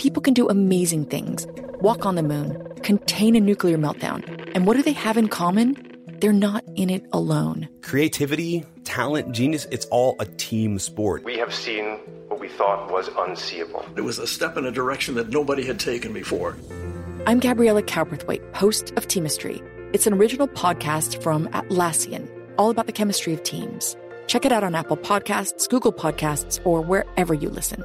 People can do amazing things walk on the moon, contain a nuclear meltdown. And what do they have in common? They're not in it alone. Creativity, talent, genius, it's all a team sport. We have seen what we thought was unseeable. It was a step in a direction that nobody had taken before. I'm Gabriella Cowperthwaite, host of Teamistry. It's an original podcast from Atlassian, all about the chemistry of teams. Check it out on Apple Podcasts, Google Podcasts, or wherever you listen.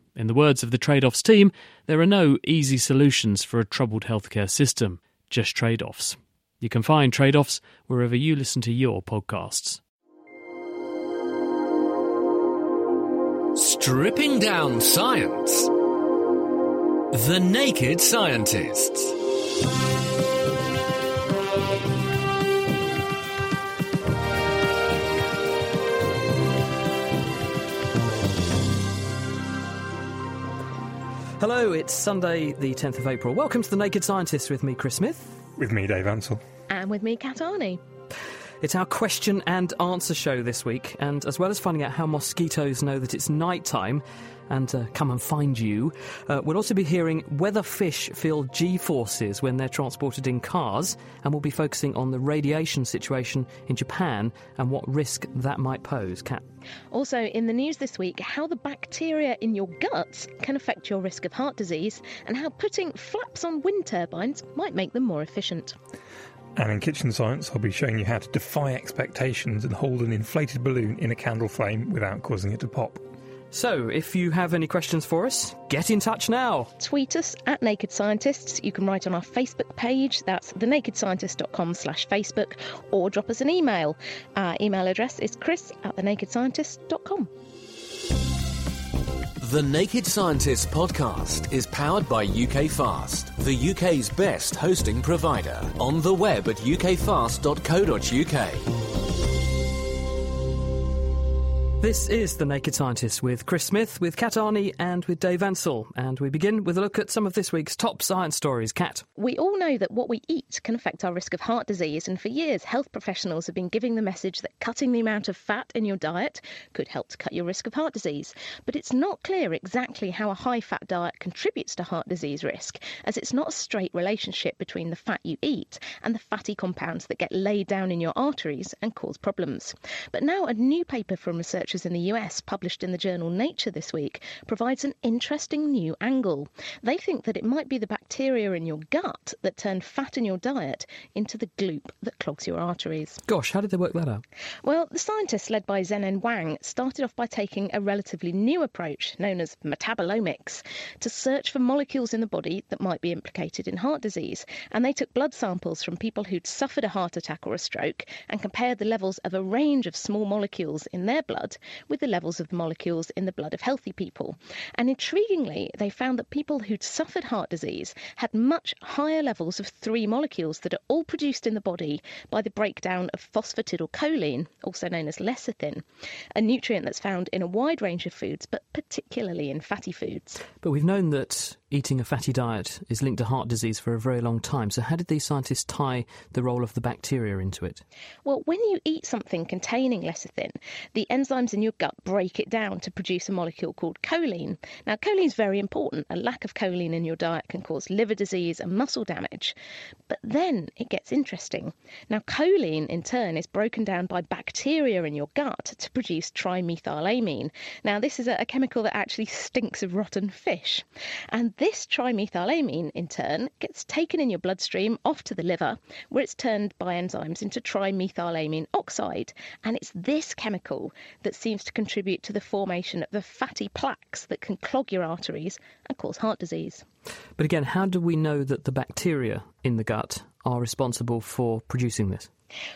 In the words of the trade offs team, there are no easy solutions for a troubled healthcare system, just trade offs. You can find trade offs wherever you listen to your podcasts. Stripping down science. The Naked Scientists. Hello, it's Sunday, the 10th of April. Welcome to The Naked Scientists with me, Chris Smith. With me, Dave Ansell. And with me, Kat Arney. It's our question and answer show this week, and as well as finding out how mosquitoes know that it's night time and uh, come and find you, uh, we'll also be hearing whether fish feel G forces when they're transported in cars, and we'll be focusing on the radiation situation in Japan and what risk that might pose. Kat. Also, in the news this week, how the bacteria in your guts can affect your risk of heart disease, and how putting flaps on wind turbines might make them more efficient. And in kitchen science, I'll be showing you how to defy expectations and hold an inflated balloon in a candle flame without causing it to pop. So, if you have any questions for us, get in touch now. Tweet us at Naked Scientists. You can write on our Facebook page, that's thenakedscientist.com slash Facebook, or drop us an email. Our email address is chris at thenakedscientist.com. The Naked Scientists podcast is powered by UK Fast, the UK's best hosting provider. On the web at ukfast.co.uk. This is The Naked Scientists with Chris Smith, with Kat Arney, and with Dave Ansell. And we begin with a look at some of this week's top science stories. Kat. We all know that what we eat can affect our risk of heart disease, and for years, health professionals have been giving the message that cutting the amount of fat in your diet could help to cut your risk of heart disease. But it's not clear exactly how a high fat diet contributes to heart disease risk, as it's not a straight relationship between the fat you eat and the fatty compounds that get laid down in your arteries and cause problems. But now, a new paper from researchers in the US, published in the journal Nature this week, provides an interesting new angle. They think that it might be the bacteria in your gut that turn fat in your diet into the gloop that clogs your arteries. Gosh, how did they work that out? Well, the scientists led by Zeneng Wang started off by taking a relatively new approach known as metabolomics to search for molecules in the body that might be implicated in heart disease. And they took blood samples from people who'd suffered a heart attack or a stroke and compared the levels of a range of small molecules in their blood with the levels of the molecules in the blood of healthy people. And intriguingly, they found that people who'd suffered heart disease had much higher levels of three molecules that are all produced in the body by the breakdown of phosphatidylcholine, also known as lecithin, a nutrient that's found in a wide range of foods, but particularly in fatty foods. But we've known that eating a fatty diet is linked to heart disease for a very long time. So, how did these scientists tie the role of the bacteria into it? Well, when you eat something containing lecithin, the enzymes in your gut break it down to produce a molecule called choline. Now, choline is very important. A lack of choline in your diet can cause liver disease and muscle damage. But then it gets interesting. Now, choline in turn is broken down by bacteria in your gut to produce trimethylamine. Now, this is a, chemical that actually stinks of rotten fish. And this trimethylamine, in turn, gets taken in your bloodstream off to the liver, where it's turned by enzymes into trimethylamine oxide. And it's this chemical that seems to contribute to the formation of the fatty plaques that can clog your arteries and cause heart disease. But again, how do we know that the bacteria in the gut are responsible for producing this?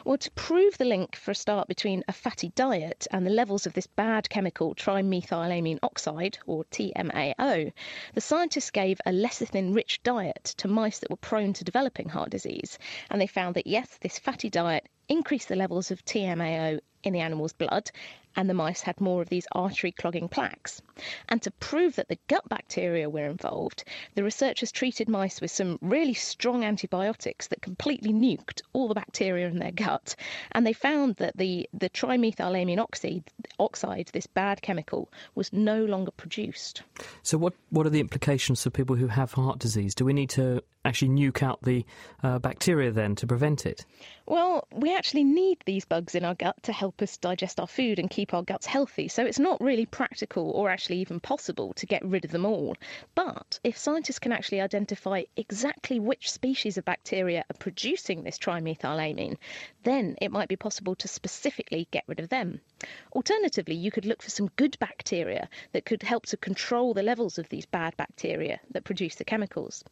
Well, to prove the link for a start between a fatty diet and the levels of this bad chemical trimethylamine oxide, or TMAO, the scientists gave a lecithin rich diet to mice that were prone to developing heart disease. And they found that, yes, this fatty diet increased the levels of TMAO in the animal's blood and the mice had more of these artery clogging plaques. And to prove that the gut bacteria were involved, the researchers treated mice with some really strong antibiotics that completely nuked all the bacteria in their gut. And they found that the, the trimethylamine oxide, oxide, this bad chemical, was no longer produced. So, what, what are the implications for people who have heart disease? Do we need to actually nuke out the uh, bacteria then to prevent it? Well, we actually need these bugs in our gut to help us digest our food and keep our guts healthy, so it's not really practical or actually even possible to get rid of them all. But if scientists can actually identify exactly which species of bacteria are producing this trimethylamine, then it might be possible to specifically get rid of them. Alternatively, you could look for some good bacteria that could help to control the levels of these bad bacteria that produce the chemicals.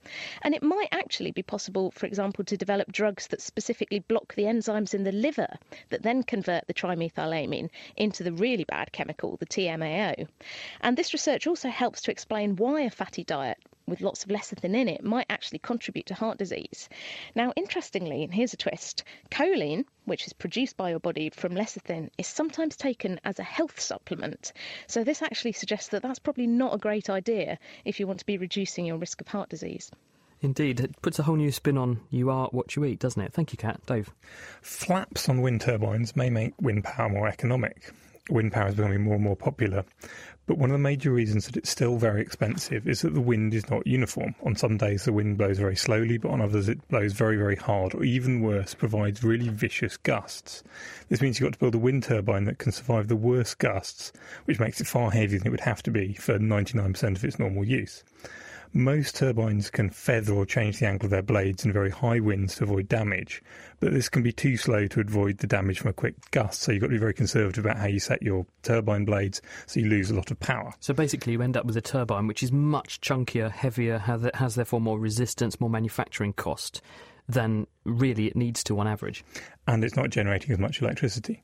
And it might actually be possible, for example, to develop drugs that specifically block the enzymes in the liver that then convert the trimethylamine into the really bad chemical, the TMAO. And this research also helps to explain why a fatty diet with lots of lecithin in it might actually contribute to heart disease. Now, interestingly, and here's a twist choline, which is produced by your body from lecithin, is sometimes taken as a health supplement. So, this actually suggests that that's probably not a great idea if you want to be reducing your risk of heart disease. Indeed, it puts a whole new spin on you are what you eat, doesn't it? Thank you, Kat. Dave. Flaps on wind turbines may make wind power more economic. Wind power is becoming more and more popular, but one of the major reasons that it's still very expensive is that the wind is not uniform. On some days, the wind blows very slowly, but on others, it blows very, very hard, or even worse, provides really vicious gusts. This means you've got to build a wind turbine that can survive the worst gusts, which makes it far heavier than it would have to be for 99% of its normal use. Most turbines can feather or change the angle of their blades in very high winds to avoid damage, but this can be too slow to avoid the damage from a quick gust, so you've got to be very conservative about how you set your turbine blades so you lose a lot of power. So basically, you end up with a turbine which is much chunkier, heavier, has therefore more resistance, more manufacturing cost than really it needs to on average. And it's not generating as much electricity.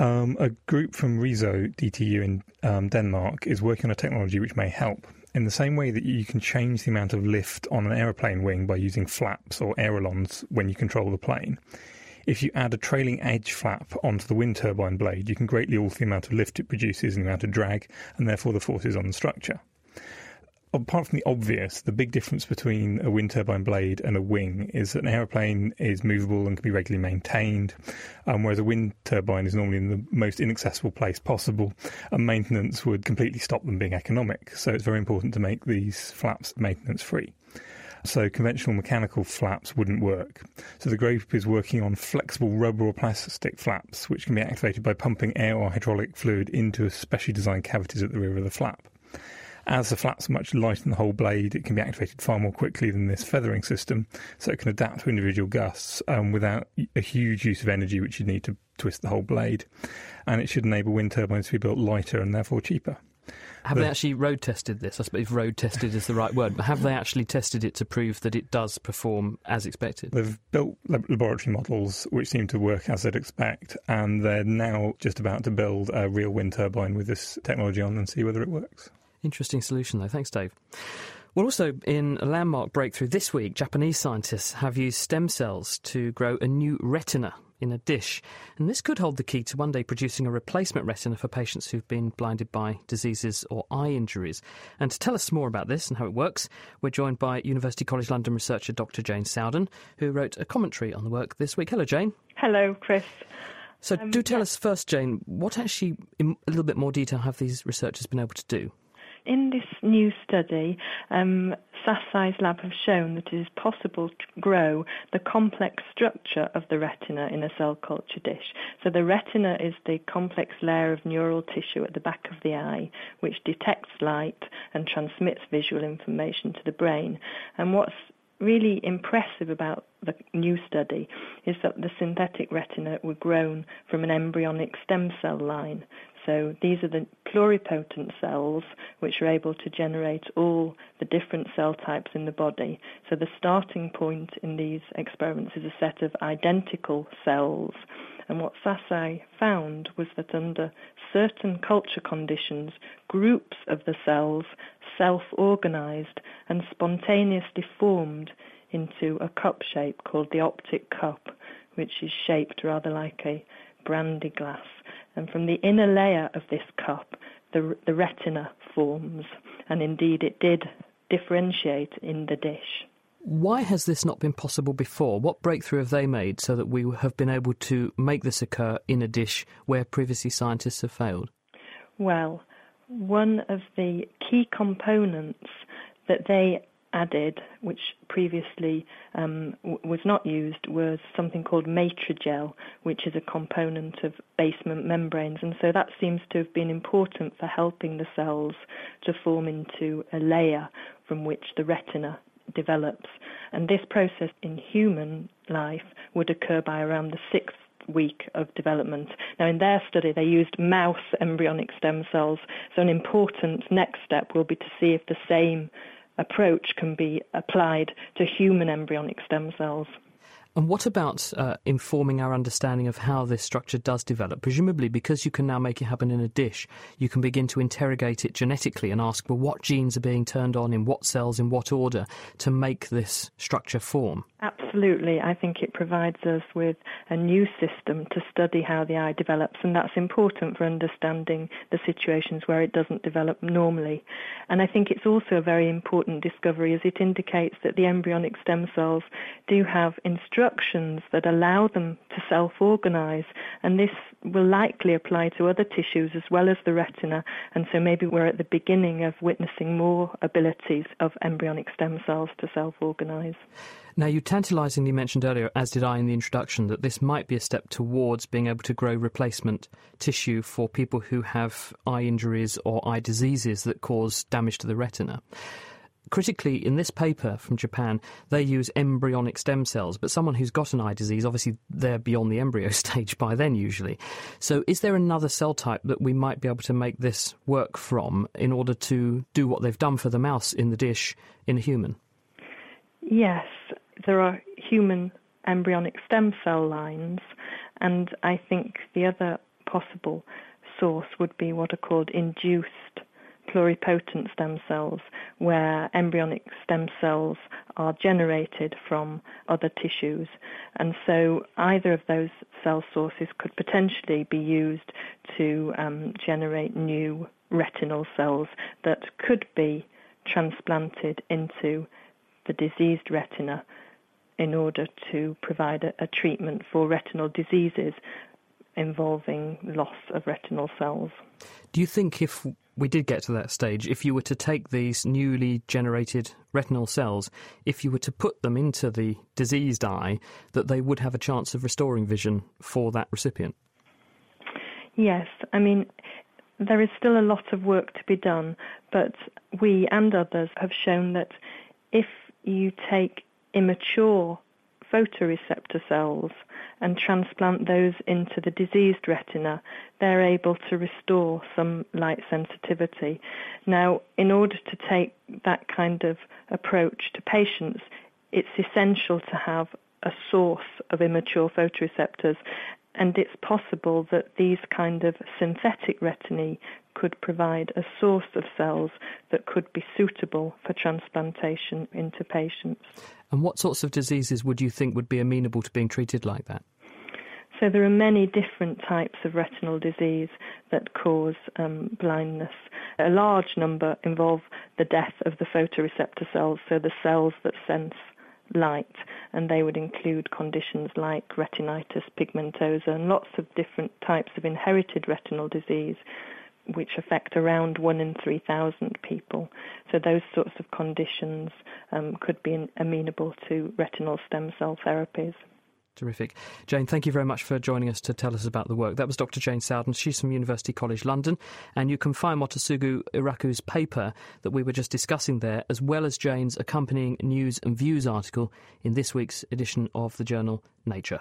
Um, a group from Riso DTU in um, Denmark is working on a technology which may help in the same way that you can change the amount of lift on an aeroplane wing by using flaps or ailerons when you control the plane, if you add a trailing edge flap onto the wind turbine blade, you can greatly alter the amount of lift it produces and the amount of drag, and therefore the forces on the structure apart from the obvious, the big difference between a wind turbine blade and a wing is that an aeroplane is movable and can be regularly maintained, um, whereas a wind turbine is normally in the most inaccessible place possible, and maintenance would completely stop them being economic. So it's very important to make these flaps maintenance free. So conventional mechanical flaps wouldn't work. So the group is working on flexible rubber or plastic flaps, which can be activated by pumping air or hydraulic fluid into specially designed cavities at the rear of the flap. As the flaps are much lighter than the whole blade, it can be activated far more quickly than this feathering system, so it can adapt to individual gusts um, without a huge use of energy which you need to twist the whole blade. And it should enable wind turbines to be built lighter and therefore cheaper. Have but, they actually road tested this? I suppose road tested is the right word, but have they actually tested it to prove that it does perform as expected? They've built laboratory models which seem to work as they'd expect, and they're now just about to build a real wind turbine with this technology on and see whether it works. Interesting solution, though. Thanks, Dave. Well, also, in a landmark breakthrough this week, Japanese scientists have used stem cells to grow a new retina in a dish. And this could hold the key to one day producing a replacement retina for patients who've been blinded by diseases or eye injuries. And to tell us more about this and how it works, we're joined by University College London researcher Dr. Jane Sowden, who wrote a commentary on the work this week. Hello, Jane. Hello, Chris. So, um, do tell yeah. us first, Jane, what actually, in a little bit more detail, have these researchers been able to do? In this new study, um, Sasai's lab have shown that it is possible to grow the complex structure of the retina in a cell culture dish. So the retina is the complex layer of neural tissue at the back of the eye, which detects light and transmits visual information to the brain. And what's really impressive about the new study is that the synthetic retina were grown from an embryonic stem cell line. So these are the pluripotent cells which are able to generate all the different cell types in the body. So the starting point in these experiments is a set of identical cells. And what Sasai found was that under certain culture conditions, groups of the cells self organized and spontaneously formed into a cup shape called the optic cup, which is shaped rather like a brandy glass. And from the inner layer of this cup, the, the retina forms, and indeed it did differentiate in the dish. Why has this not been possible before? What breakthrough have they made so that we have been able to make this occur in a dish where previously scientists have failed? Well, one of the key components that they added, which previously um, w- was not used, was something called matrigel, which is a component of basement membranes. And so that seems to have been important for helping the cells to form into a layer from which the retina develops. And this process in human life would occur by around the sixth week of development. Now, in their study, they used mouse embryonic stem cells. So, an important next step will be to see if the same approach can be applied to human embryonic stem cells. And what about uh, informing our understanding of how this structure does develop? Presumably, because you can now make it happen in a dish, you can begin to interrogate it genetically and ask, well, what genes are being turned on in what cells, in what order, to make this structure form? Absolutely. I think it provides us with a new system to study how the eye develops, and that's important for understanding the situations where it doesn't develop normally. And I think it's also a very important discovery as it indicates that the embryonic stem cells do have instructions that allow them to self organize, and this will likely apply to other tissues as well as the retina. And so maybe we're at the beginning of witnessing more abilities of embryonic stem cells to self organize. Now, you tantalisingly mentioned earlier, as did I in the introduction, that this might be a step towards being able to grow replacement tissue for people who have eye injuries or eye diseases that cause damage to the retina. Critically, in this paper from Japan, they use embryonic stem cells, but someone who's got an eye disease, obviously they're beyond the embryo stage by then, usually. So, is there another cell type that we might be able to make this work from in order to do what they've done for the mouse in the dish in a human? Yes, there are human embryonic stem cell lines, and I think the other possible source would be what are called induced pluripotent stem cells, where embryonic stem cells are generated from other tissues. And so either of those cell sources could potentially be used to um, generate new retinal cells that could be transplanted into the diseased retina in order to provide a, a treatment for retinal diseases involving loss of retinal cells. Do you think if we did get to that stage, if you were to take these newly generated retinal cells, if you were to put them into the diseased eye, that they would have a chance of restoring vision for that recipient? Yes, I mean, there is still a lot of work to be done, but we and others have shown that if you take immature photoreceptor cells and transplant those into the diseased retina, they're able to restore some light sensitivity. Now, in order to take that kind of approach to patients, it's essential to have a source of immature photoreceptors, and it's possible that these kind of synthetic retinae could provide a source of cells that could be suitable for transplantation into patients. And what sorts of diseases would you think would be amenable to being treated like that? So there are many different types of retinal disease that cause um, blindness. A large number involve the death of the photoreceptor cells, so the cells that sense light, and they would include conditions like retinitis pigmentosa and lots of different types of inherited retinal disease which affect around one in 3,000 people. So those sorts of conditions um, could be amenable to retinal stem cell therapies. Terrific. Jane, thank you very much for joining us to tell us about the work. That was Dr. Jane Sowden. She's from University College London. And you can find Mototsugu Eiraku's paper that we were just discussing there, as well as Jane's accompanying news and views article in this week's edition of the journal Nature.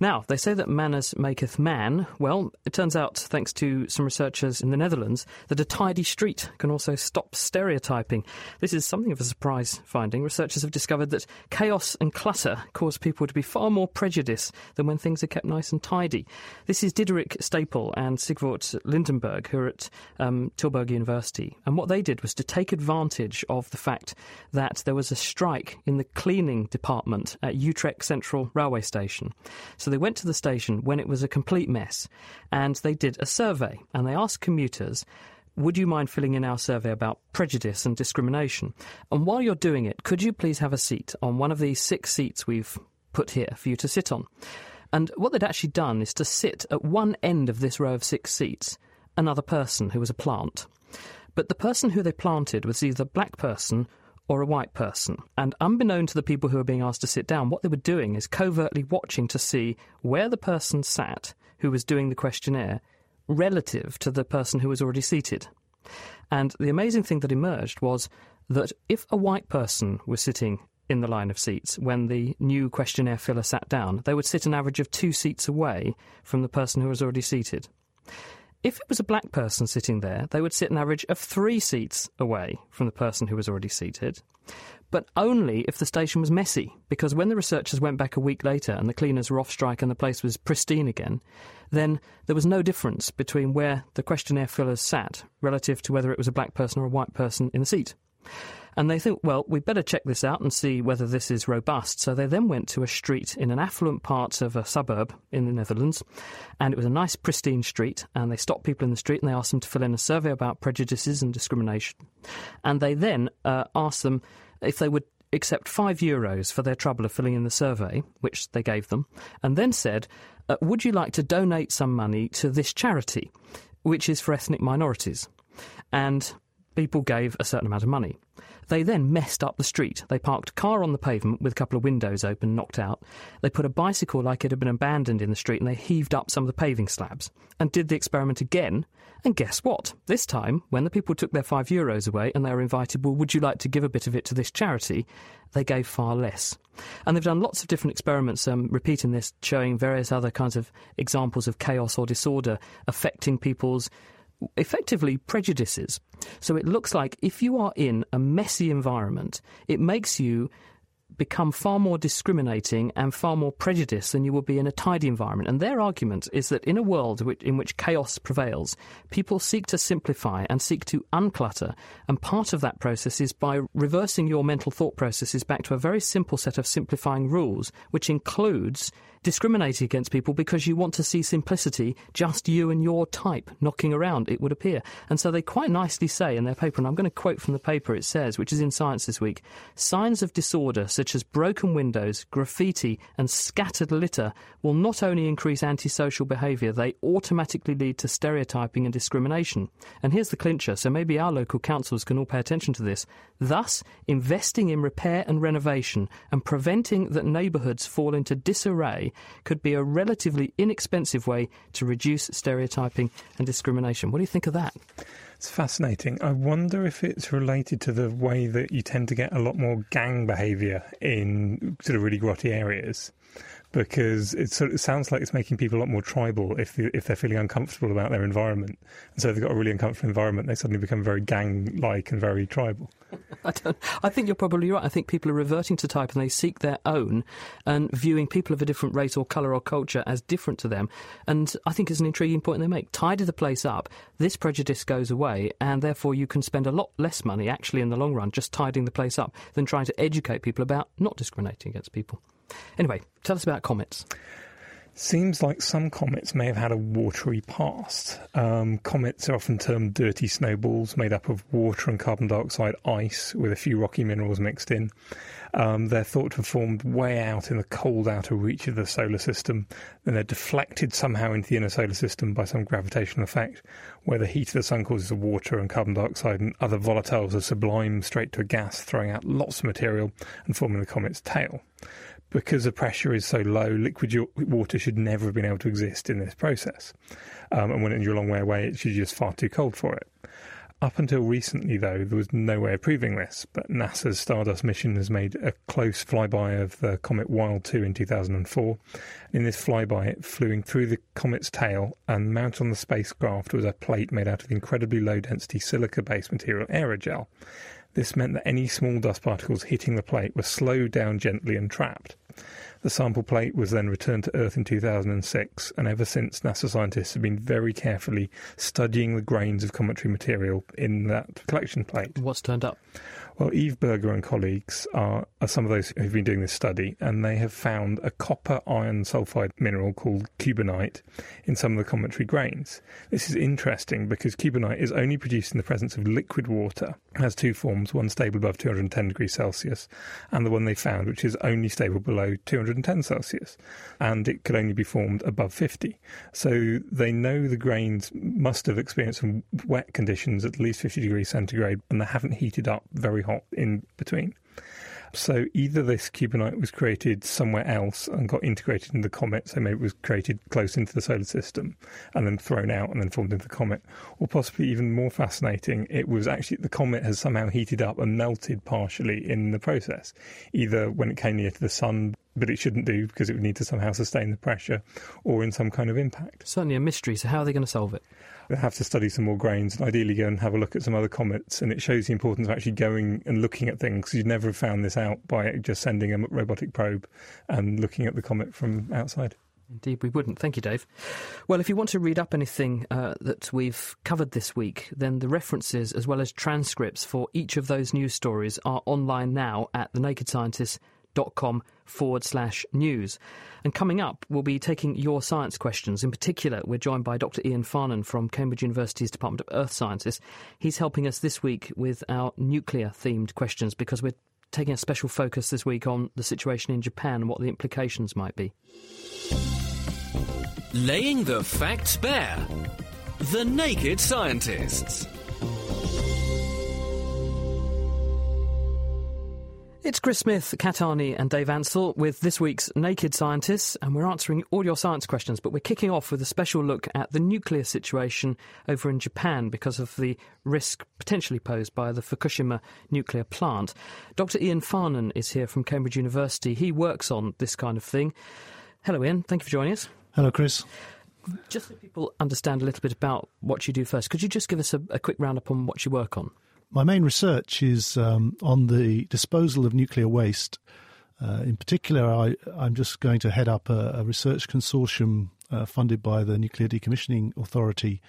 Now, they say that manners maketh man. Well, it turns out, thanks to some researchers in the Netherlands, that a tidy street can also stop stereotyping. This is something of a surprise finding. Researchers have discovered that chaos and clutter cause people to be far more prejudiced than when things are kept nice and tidy. This is Diederik Stapel and Siegwart Lindenberg, who are at um, Tilburg University. And what they did was to take advantage of the fact that there was a strike in the cleaning department at Utrecht Central Railway Station. So they went to the station when it was a complete mess and they did a survey and they asked commuters, would you mind filling in our survey about prejudice and discrimination? And while you're doing it, could you please have a seat on one of these six seats we've put here for you to sit on? And what they'd actually done is to sit at one end of this row of six seats another person who was a plant. But the person who they planted was either a black person or a white person. And unbeknown to the people who were being asked to sit down, what they were doing is covertly watching to see where the person sat who was doing the questionnaire relative to the person who was already seated. And the amazing thing that emerged was that if a white person was sitting in the line of seats when the new questionnaire filler sat down, they would sit an average of two seats away from the person who was already seated. If it was a black person sitting there, they would sit an average of three seats away from the person who was already seated, but only if the station was messy, because when the researchers went back a week later and the cleaners were off strike and the place was pristine again, then there was no difference between where the questionnaire fillers sat relative to whether it was a black person or a white person in the seat. And they think, well, we better check this out and see whether this is robust. So they then went to a street in an affluent part of a suburb in the Netherlands, and it was a nice, pristine street. And they stopped people in the street and they asked them to fill in a survey about prejudices and discrimination. And they then uh, asked them if they would accept five euros for their trouble of filling in the survey, which they gave them, and then said, uh, Would you like to donate some money to this charity, which is for ethnic minorities? And people gave a certain amount of money. They then messed up the street. They parked a car on the pavement with a couple of windows open, knocked out. They put a bicycle like it had been abandoned in the street and they heaved up some of the paving slabs and did the experiment again. And guess what? This time, when the people took their five euros away and they were invited, well, would you like to give a bit of it to this charity? They gave far less. And they've done lots of different experiments um, repeating this, showing various other kinds of examples of chaos or disorder affecting people's effectively prejudices. So it looks like if you are in a messy environment, it makes you become far more discriminating and far more prejudiced than you would be in a tidy environment. And their argument is that in a world in which chaos prevails, people seek to simplify and seek to unclutter. And part of that process is by reversing your mental thought processes back to a very simple set of simplifying rules, which includes discriminating against people because you want to see simplicity, just you and your type knocking around, it would appear. And so they quite nicely say in their paper, and I'm going to quote from the paper it says, which is in Science this week signs of disorder such as broken windows, graffiti, and scattered litter will not only increase antisocial behaviour, they automatically lead to stereotyping and discrimination. And here's the clincher, so maybe our local councils can all pay attention to this. Thus, investing in repair and renovation and preventing that neighbourhoods fall into disarray could be a relatively inexpensive way to reduce stereotyping and discrimination. What do you think of that? It's fascinating. I wonder if it's related to the way that you tend to get a lot more gang behaviour in sort of really grotty areas because it sort of sounds like it's making people a lot more tribal if if they're feeling uncomfortable about their environment, and so they've got a really uncomfortable environment. They suddenly become very gang-like and very tribal. I don't. I think you're probably right. I think people are reverting to type and they seek their own, and viewing people of a different race or colour or culture as different to them. And I think it's an intriguing point they make. Tidy the place up. This prejudice goes away, and therefore you can spend a lot less money actually in the long run just tidying the place up than trying to educate people about not discriminating against people. Anyway, tell us about comets. Seems like some comets may have had a watery past. Um, comets are often termed dirty snowballs made up of water and carbon dioxide ice with a few rocky minerals mixed in. Um, they're thought to have formed way out in the cold outer reach of the solar system. Then they're deflected somehow into the inner solar system by some gravitational effect, where the heat of the sun causes the water and carbon dioxide and other volatiles to sublime straight to a gas, throwing out lots of material and forming the comet's tail because the pressure is so low, liquid water should never have been able to exist in this process. Um, and when you're a long way away, it's just far too cold for it. Up until recently, though, there was no way of proving this, but NASA's Stardust mission has made a close flyby of the comet Wild 2 in 2004. In this flyby, it flew in through the comet's tail, and mounted on the spacecraft was a plate made out of incredibly low density silica based material aerogel. This meant that any small dust particles hitting the plate were slowed down gently and trapped. The sample plate was then returned to Earth in 2006, and ever since, NASA scientists have been very carefully studying the grains of cometary material in that collection plate. What's turned up? Well, Eve Berger and colleagues are, are some of those who've been doing this study, and they have found a copper iron sulfide mineral called cubanite in some of the cometary grains. This is interesting because cubanite is only produced in the presence of liquid water. It has two forms, one stable above 210 degrees Celsius, and the one they found, which is only stable below 210 Celsius, and it could only be formed above 50. So they know the grains must have experienced some wet conditions at least 50 degrees centigrade, and they haven't heated up very hot in between. So either this cubanite was created somewhere else and got integrated in the comet, so maybe it was created close into the solar system and then thrown out and then formed into the comet, or possibly even more fascinating, it was actually the comet has somehow heated up and melted partially in the process, either when it came near to the sun but it shouldn't do because it would need to somehow sustain the pressure or in some kind of impact. Certainly a mystery. So, how are they going to solve it? They have to study some more grains and ideally go and have a look at some other comets. And it shows the importance of actually going and looking at things you'd never have found this out by just sending a robotic probe and looking at the comet from outside. Indeed, we wouldn't. Thank you, Dave. Well, if you want to read up anything uh, that we've covered this week, then the references as well as transcripts for each of those news stories are online now at thenakedscientist.com forward slash news. And coming up, we'll be taking your science questions. In particular, we're joined by Dr. Ian Farnan from Cambridge University's Department of Earth Sciences. He's helping us this week with our nuclear themed questions because we're taking a special focus this week on the situation in Japan and what the implications might be. Laying the facts bare. The Naked Scientists. It's Chris Smith, Kat Arney, and Dave Ansell with this week's Naked Scientists, and we're answering all your science questions. But we're kicking off with a special look at the nuclear situation over in Japan because of the risk potentially posed by the Fukushima nuclear plant. Dr. Ian Farnan is here from Cambridge University. He works on this kind of thing. Hello, Ian. Thank you for joining us. Hello, Chris. Just so people understand a little bit about what you do first, could you just give us a, a quick roundup on what you work on? My main research is um, on the disposal of nuclear waste. Uh, in particular, I, am just going to head up a, a research consortium uh, funded by the Nuclear Decommissioning Authority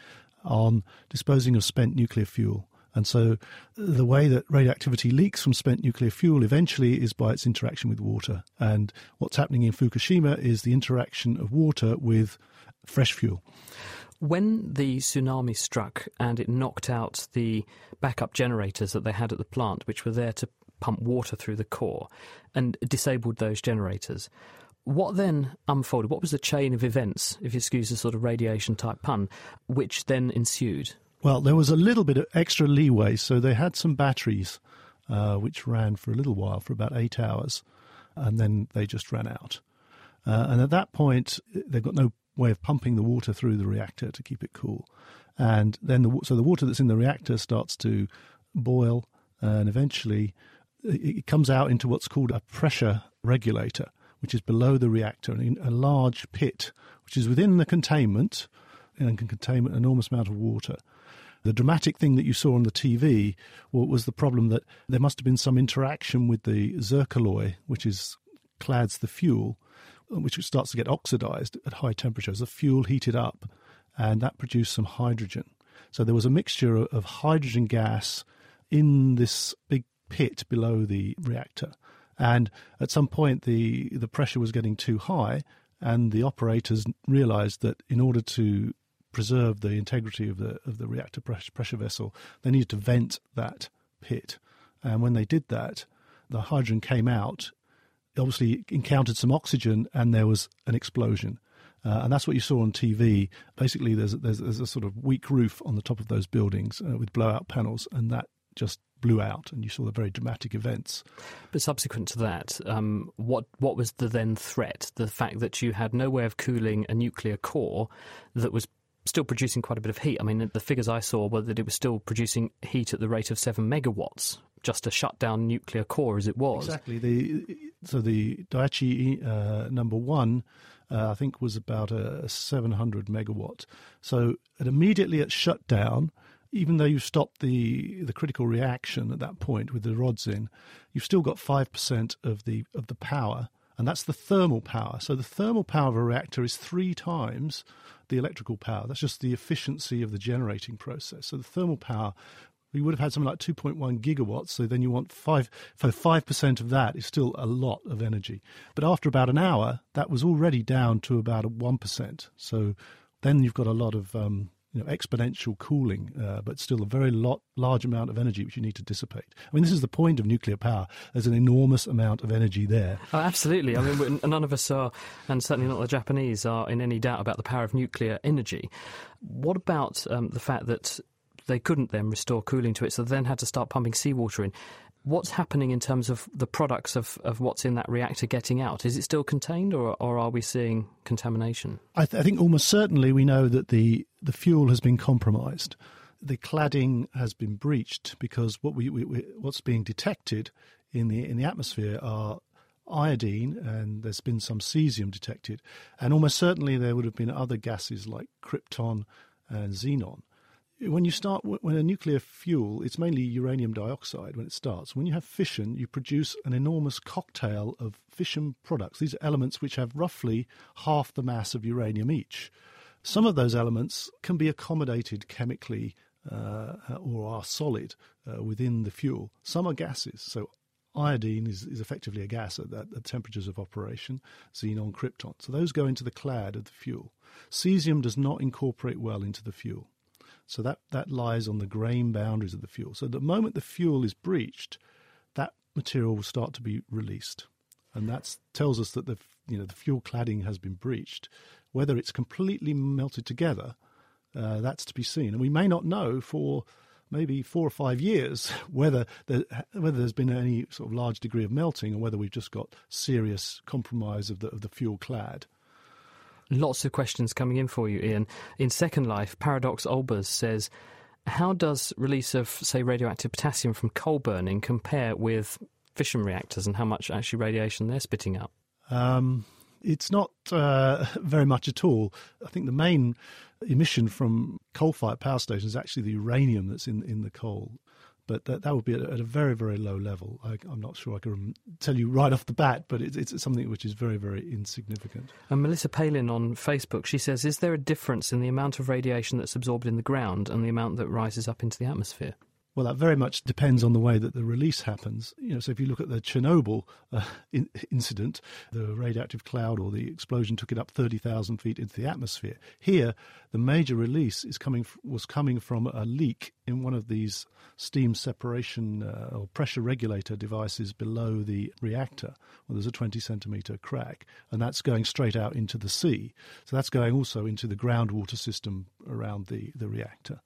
on disposing of spent nuclear fuel. And so, the way that radioactivity leaks from spent nuclear fuel eventually is by its interaction with water. And what's happening in Fukushima is the interaction of water with fresh fuel. When the tsunami struck and it knocked out the backup generators that they had at the plant, which were there to pump water through the core, and disabled those generators, what then unfolded? What was the chain of events, if you excuse the sort of radiation type pun, which then ensued? Well, there was a little bit of extra leeway, so they had some batteries uh, which ran for a little while, for about eight hours, and then they just ran out. Uh, and at that point, they've got no way of pumping the water through the reactor to keep it cool. And then the, so the water that's in the reactor starts to boil, and eventually it comes out into what's called a pressure regulator, which is below the reactor, in a large pit, which is within the containment and can contain an enormous amount of water. The dramatic thing that you saw on the TV was the problem that there must have been some interaction with the zircaloy, which is clads the fuel, which starts to get oxidized at high temperatures. The fuel heated up, and that produced some hydrogen. So there was a mixture of hydrogen gas in this big pit below the reactor. And at some point, the, the pressure was getting too high, and the operators realized that in order to preserve the integrity of the of the reactor pressure vessel, they needed to vent that pit. And when they did that, the hydrogen came out obviously encountered some oxygen and there was an explosion. Uh, and that's what you saw on TV. Basically, there's, there's, there's a sort of weak roof on the top of those buildings uh, with blowout panels, and that just blew out, and you saw the very dramatic events. But subsequent to that, um, what what was the then threat? The fact that you had no way of cooling a nuclear core that was still producing quite a bit of heat. I mean, the figures I saw were that it was still producing heat at the rate of seven megawatts, just to shut down nuclear core as it was. Exactly. The so the Daiichi uh, number one, uh, I think, was about a 700 megawatt. So it immediately at shutdown, even though you've stopped the the critical reaction at that point with the rods in, you've still got five percent of the of the power, and that's the thermal power. So the thermal power of a reactor is three times the electrical power. That's just the efficiency of the generating process. So the thermal power. We would have had something like 2.1 gigawatts, so then you want five, for 5% of that is still a lot of energy. But after about an hour, that was already down to about a 1%. So then you've got a lot of um, you know, exponential cooling, uh, but still a very lot, large amount of energy which you need to dissipate. I mean, this is the point of nuclear power. There's an enormous amount of energy there. Oh, absolutely. I mean, none of us are, and certainly not the Japanese, are in any doubt about the power of nuclear energy. What about um, the fact that they couldn't then restore cooling to it, so they then had to start pumping seawater in? What's happening in terms of the products of, of what's in that reactor getting out? Is it still contained, or, or are we seeing contamination? I, th- I think almost certainly we know that the, the fuel has been compromised. The cladding has been breached because what we, we, we what's being detected in the in the atmosphere are iodine and there's been some cesium detected, and almost certainly there would have been other gases like krypton and xenon when you start when a nuclear fuel it's mainly uranium dioxide when it starts. When you have fission you produce an enormous cocktail of fission products. These are elements which have roughly half the mass of uranium each. Some of those elements can be accommodated chemically uh, or are solid uh, within the fuel. Some are gases. So iodine is, is effectively a gas at, at, at temperatures of operation xenon krypton. So those go into the clad of the fuel. Cesium does not incorporate well into the fuel so that, that lies on the grain boundaries of the fuel. So the moment the fuel is breached, that material will start to be released. And that tells us that the, you know, the fuel cladding has been breached. Whether it's completely melted together, uh, that's to be seen. And we may not know for maybe four or five years whether there, whether there's been any sort of large degree of melting or whether we've just got serious compromise of the, of the fuel clad. Lots of questions coming in for you, Ian. In Second Life, Paradox Olbers says, how does release of, say, radioactive potassium from coal burning compare with fission reactors and how much actually radiation they're spitting out? Um, it's not uh, very much at all. I think the main emission from coal-fired power stations is actually the uranium that's in, in the coal but that, that would be at, a very, very low level. I, am not sure I can tell you right off the bat, but it, it's something which is very, very insignificant. And Melissa Palin on Facebook, she says, Is there a difference in the amount of radiation that's absorbed in the ground and the amount that rises up into the atmosphere? Well, that very much depends on the way that the release happens. You know, so if you look at the Chernobyl uh, in- incident, the radioactive cloud or the explosion took it up 30,000 feet into the atmosphere. Here, the major release is coming f- was coming from a leak in one of these steam separation uh, or pressure regulator devices below the reactor. Well, there's a 20 centimeter crack, and that's going straight out into the sea. So that's going also into the groundwater system around the, the reactor.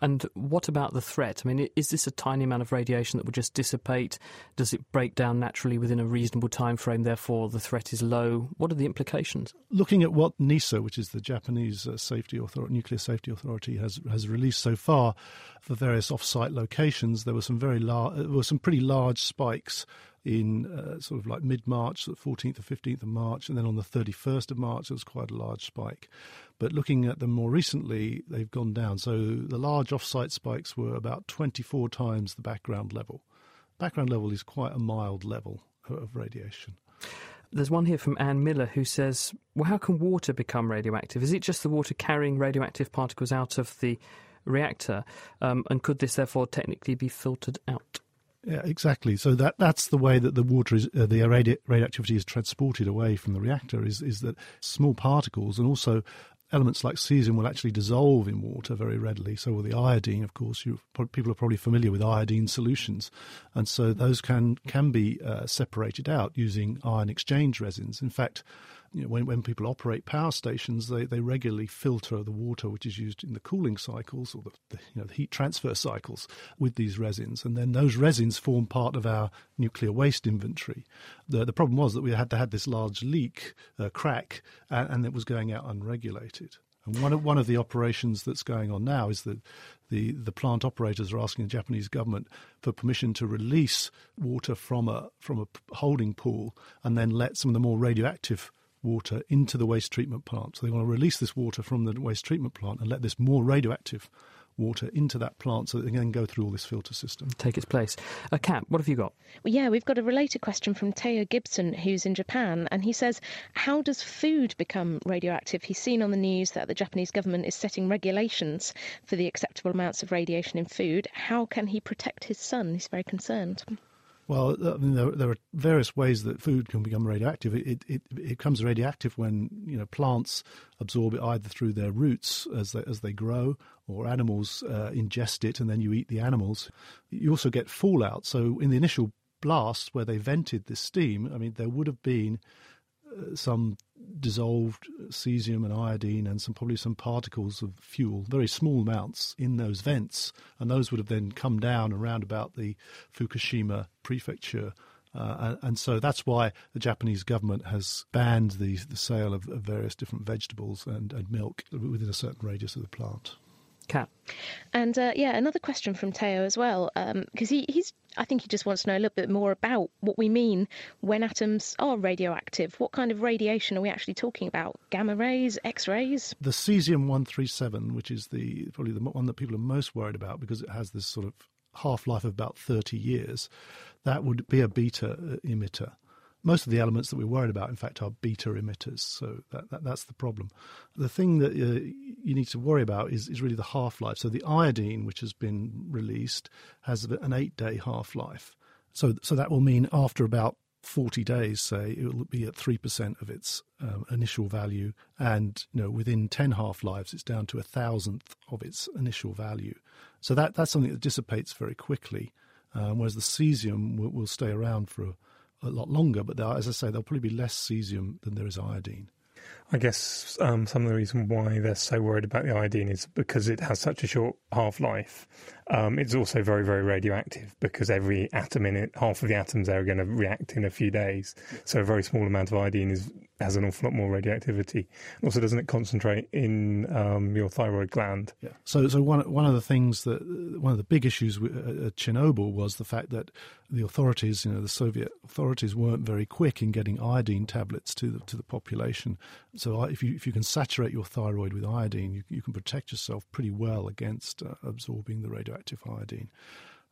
And what about the threat? I mean, is this a tiny amount of radiation that will just dissipate? Does it break down naturally within a reasonable time frame? Therefore, the threat is low. What are the implications? Looking at what NISA, which is the Japanese uh, safety authority, nuclear safety authority, has has released so far for various off-site locations, there were some very large, there were some pretty large spikes in uh, sort of like mid March, the 14th or 15th of March, and then on the 31st of March, it was quite a large spike. But looking at them more recently, they've gone down. So the large off site spikes were about 24 times the background level. Background level is quite a mild level of radiation. There's one here from Anne Miller who says, Well, how can water become radioactive? Is it just the water carrying radioactive particles out of the reactor? Um, and could this therefore technically be filtered out? Yeah, exactly. So that that's the way that the water is, uh, the radi- radioactivity is transported away from the reactor. Is is that small particles and also elements like cesium will actually dissolve in water very readily. So will the iodine, of course. You, people are probably familiar with iodine solutions, and so those can can be uh, separated out using ion exchange resins. In fact, you know, when, when people operate power stations, they, they regularly filter the water which is used in the cooling cycles or the, the, you know, the heat transfer cycles with these resins. And then those resins form part of our nuclear waste inventory. The, the problem was that we had to had this large leak, uh, crack, and, and it was going out unregulated. And one of, one of the operations that's going on now is that the, the plant operators are asking the Japanese government for permission to release water from a, from a holding pool and then let some of the more radioactive water into the waste treatment plant. So they want to release this water from the waste treatment plant and let this more radioactive water into that plant so that it can then go through all this filter system. Take its place. A Kat, what have you got? Well, yeah, we've got a related question from Teo Gibson, who's in Japan, and he says, How does food become radioactive? He's seen on the news that the Japanese government is setting regulations for the acceptable amounts of radiation in food. How can he protect his son? He's very concerned. Well, I mean, there, there, are various ways that food can become radioactive. It, it, it becomes radioactive when you know plants absorb it either through their roots as they, as they grow, or animals uh, ingest it, and then you eat the animals. You also get fallout. So in the initial blast where they vented this steam, I mean, there would have been some dissolved cesium and iodine and some probably some particles of fuel, very small amounts in those vents, and those would have then come down around about the Fukushima prefecture. Uh, and, and, so that's why the Japanese government has banned the, the sale of, of various different vegetables and, and milk within a certain radius of the plant. Kat. And uh, yeah, another question from Teo as well, because um, he, he's I think he just wants to know a little bit more about what we mean when atoms are radioactive. What kind of radiation are we actually talking about? Gamma rays, X rays? The cesium 137, which is the probably the one that people are most worried about because it has this sort of half life of about 30 years, that would be a beta uh, emitter most of the elements that we're worried about, in fact, are beta emitters. So that, that, that's the problem. The thing that uh, you need to worry about is, is really the half life. So the iodine, which has been released, has an eight day half life. So, so that will mean after about 40 days, say, it will be at 3% of its um, initial value. And you know, within 10 half lives, it's down to a thousandth of its initial value. So that, that's something that dissipates very quickly. Um, whereas the cesium will, will stay around for a, lot longer, but are, as I say, there'll probably be less cesium than there is iodine. I guess um, some of the reason why they're so worried about the iodine is because it has such a short half life. Um, it's also very, very radioactive because every atom in it, half of the atoms there are going to react in a few days. So a very small amount of iodine is has an awful lot more radioactivity. Also, doesn't it concentrate in um, your thyroid gland? Yeah. So, so one one of the things that one of the big issues at Chernobyl was the fact that the authorities, you know, the Soviet authorities weren't very quick in getting iodine tablets to the to the population. So, if you if you can saturate your thyroid with iodine, you, you can protect yourself pretty well against uh, absorbing the radioactive iodine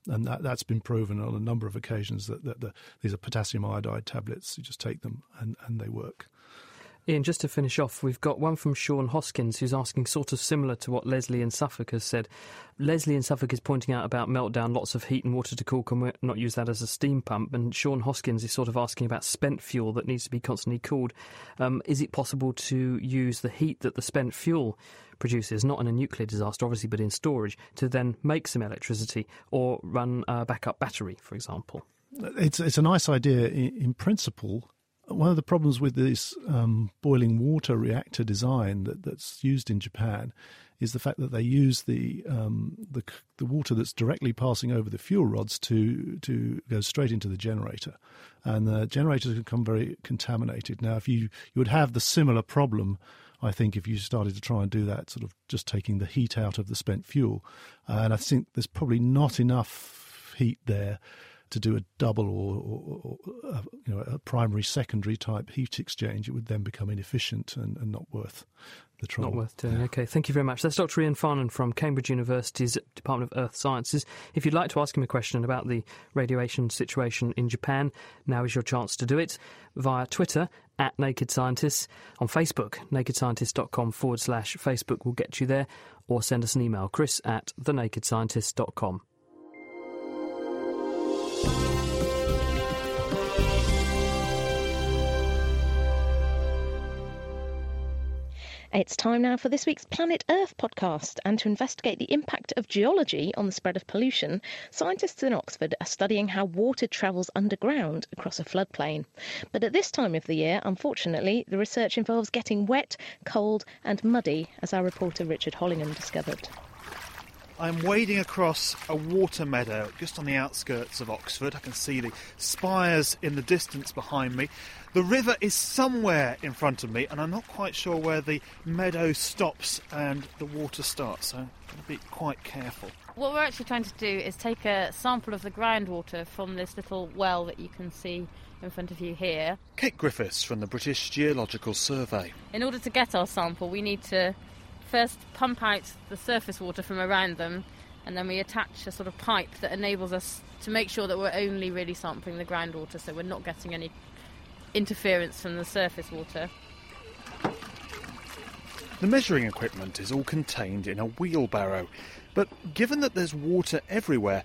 and that, that's been proven on a number of occasions that, that, that, these are potassium iodide tablets. You just take them and, and they work. Ian, just to finish off, we've got one from Sean Hoskins who's asking sort of similar to what Leslie in Suffolk has said. Leslie in Suffolk is pointing out about meltdown, lots of heat and water to cool, can we not use that as a steam pump? And Sean Hoskins is sort of asking about spent fuel that needs to be constantly cooled. Um, is it possible to use the heat that the spent fuel produces, not in a nuclear disaster, obviously, but in storage, to then make some electricity or run a backup battery, for example? It's, it's a nice idea in, in principle one of the problems with this um, boiling water reactor design that, that's used in Japan is the fact that they use the, um, the the water that's directly passing over the fuel rods to to go straight into the generator, and the generators become very contaminated. Now, if you you would have the similar problem, I think, if you started to try and do that, sort of just taking the heat out of the spent fuel, and I think there's probably not enough heat there to do a double or, or, or uh, you know a primary secondary type heat exchange, it would then become inefficient and, and not worth the trouble. Not worth doing. Yeah. Okay, thank you very much. That's Dr. Ian Farnan from Cambridge University's Department of Earth Sciences. If you'd like to ask him a question about the radiation situation in Japan, now is your chance to do it via Twitter at Naked Scientists, on Facebook, nakedscientist.com forward slash Facebook will get you there, or send us an email, chris at thenakedscientist.com. It's time now for this week's Planet Earth podcast. And to investigate the impact of geology on the spread of pollution, scientists in Oxford are studying how water travels underground across a floodplain. But at this time of the year, unfortunately, the research involves getting wet, cold, and muddy, as our reporter Richard Hollingham discovered. I'm wading across a water meadow just on the outskirts of Oxford. I can see the spires in the distance behind me. The river is somewhere in front of me, and I'm not quite sure where the meadow stops and the water starts, so I'm going to be quite careful. What we're actually trying to do is take a sample of the groundwater from this little well that you can see in front of you here. Kate Griffiths from the British Geological Survey. In order to get our sample, we need to first pump out the surface water from around them, and then we attach a sort of pipe that enables us to make sure that we're only really sampling the groundwater, so we're not getting any interference from the surface water. The measuring equipment is all contained in a wheelbarrow, but given that there's water everywhere,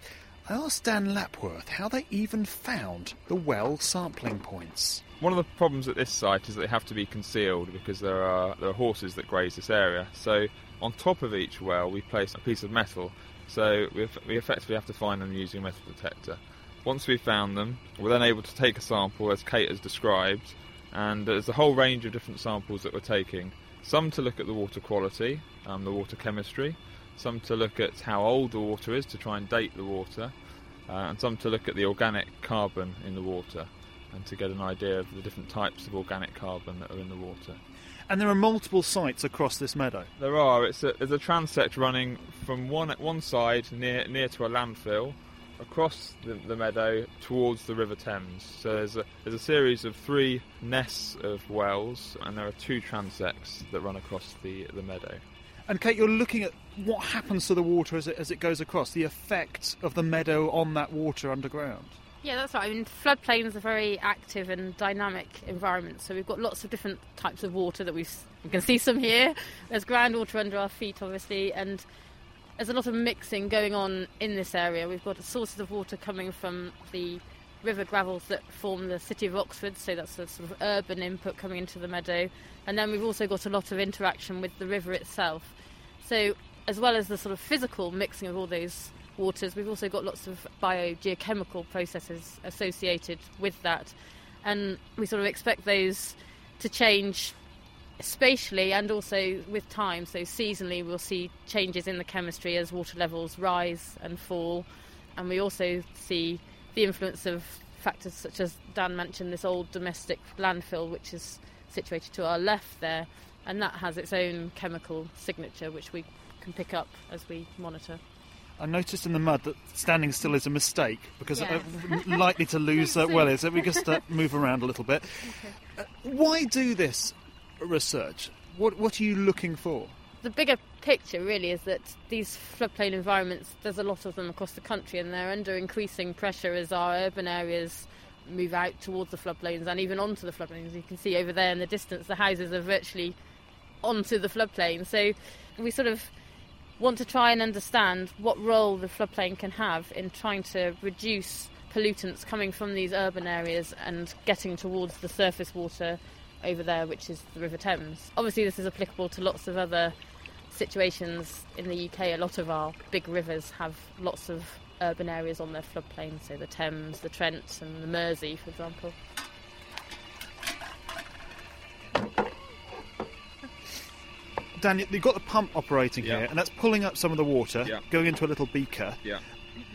I asked Dan Lapworth how they even found the well sampling points. One of the problems at this site is that they have to be concealed because there are there are horses that graze this area. So on top of each well, we place a piece of metal. So we, we effectively have to find them using a metal detector. Once we've found them, we're then able to take a sample as Kate has described, and there's a whole range of different samples that we're taking. Some to look at the water quality, um, the water chemistry, some to look at how old the water is to try and date the water, uh, and some to look at the organic carbon in the water and to get an idea of the different types of organic carbon that are in the water. And there are multiple sites across this meadow. There are. It's a, there's a transect running from one one side near near to a landfill, across the, the, meadow towards the River Thames. So there's a there's a series of three nests of wells, and there are two transects that run across the the meadow. And Kate, you're looking at what happens to the water as it as it goes across, the effect of the meadow on that water underground. Yeah, that's right. I mean, floodplains are very active and dynamic environments. So we've got lots of different types of water that we've. You can see some here. There's groundwater under our feet, obviously, and there's a lot of mixing going on in this area. We've got sources of water coming from the river gravels that form the city of Oxford, so that's a sort of urban input coming into the meadow. And then we've also got a lot of interaction with the river itself. So, as well as the sort of physical mixing of all those waters. We've also got lots of biogeochemical processes associated with that, and we sort of expect those to change spatially and also with time. So seasonally, we'll see changes in the chemistry as water levels rise and fall, and we also see the influence of factors such as Dan mentioned, this old domestic landfill, which is situated to our left there, and that has its own chemical signature, which we can pick up as we monitor. I noticed in the mud that standing still is a mistake because uh, likely to lose uh, well is. So we just uh, move around a little bit. Okay. Uh, why do this research? What What are you looking for? The bigger picture really is that these floodplain environments, there's a lot of them across the country, and they're under increasing pressure as our urban areas move out towards the floodplains and even onto the floodplains. You can see over there in the distance, the houses are virtually onto the floodplain. So we sort of want to try and understand what role the floodplain can have in trying to reduce pollutants coming from these urban areas and getting towards the surface water over there, which is the River Thames. Obviously, this is applicable to lots of other situations in the UK. A lot of our big rivers have lots of urban areas on their floodplain, so the Thames, the Trent, and the Mersey, for example. Dan, you've got the pump operating yeah. here, and that's pulling up some of the water, yeah. going into a little beaker. Yeah.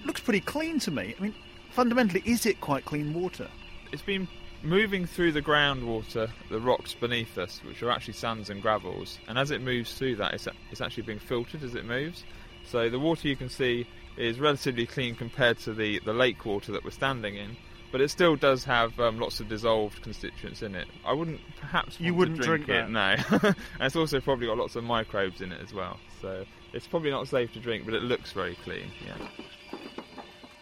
Looks pretty clean to me. I mean, fundamentally, is it quite clean water? It's been moving through the groundwater, the rocks beneath us, which are actually sands and gravels, and as it moves through that, it's, it's actually being filtered as it moves. So the water you can see is relatively clean compared to the, the lake water that we're standing in but it still does have um, lots of dissolved constituents in it. I wouldn't perhaps you wouldn't drink, drink, it, no. and it's also probably got lots of microbes in it as well, so it's probably not safe to drink, but it looks very clean. Yeah.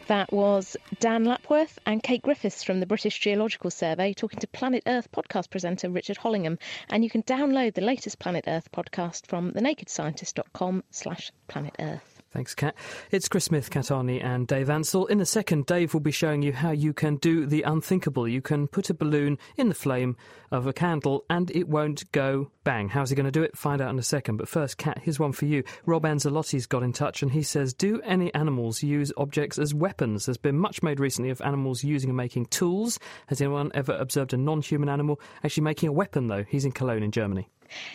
That was Dan Lapworth and Kate Griffiths from the British Geological Survey talking to Planet Earth podcast presenter Richard Hollingham. And you can download the latest Planet Earth podcast from thenakedscientist.com slash planet Earth. Thanks, Kat. It's Chris Smith, Kat Arney, and Dave Ansell. In a second, Dave will be showing you how you can do the unthinkable. You can put a balloon in the flame of a candle and it won't go bang. How's he going to do it? Find out in a second. But first, Kat, here's one for you. Rob Anzalotti's got in touch and he says, Do any animals use objects as weapons? There's been much made recently of animals using and making tools. Has anyone ever observed a non human animal actually making a weapon, though? He's in Cologne, in Germany.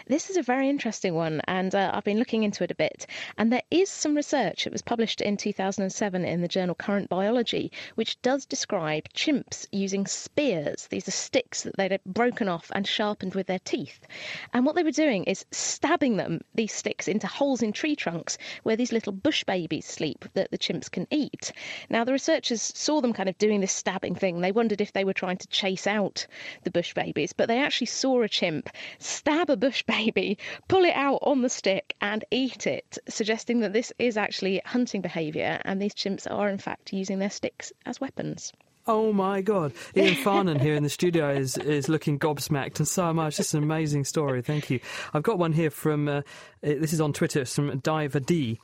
This is a very interesting one, and uh, I've been looking into it a bit. And there is some research, it was published in 2007 in the journal Current Biology, which does describe chimps using spears. These are sticks that they'd broken off and sharpened with their teeth. And what they were doing is stabbing them, these sticks, into holes in tree trunks where these little bush babies sleep that the chimps can eat. Now, the researchers saw them kind of doing this stabbing thing. They wondered if they were trying to chase out the bush babies, but they actually saw a chimp stab a bush baby, pull it out on the stick, and eat it, suggesting that this is actually hunting behaviour and these chimps are in fact using their sticks as weapons. Oh my God. Ian Farnan here in the studio is, is looking gobsmacked and so much. This is an amazing story. Thank you. I've got one here from, uh, this is on Twitter, from Diver D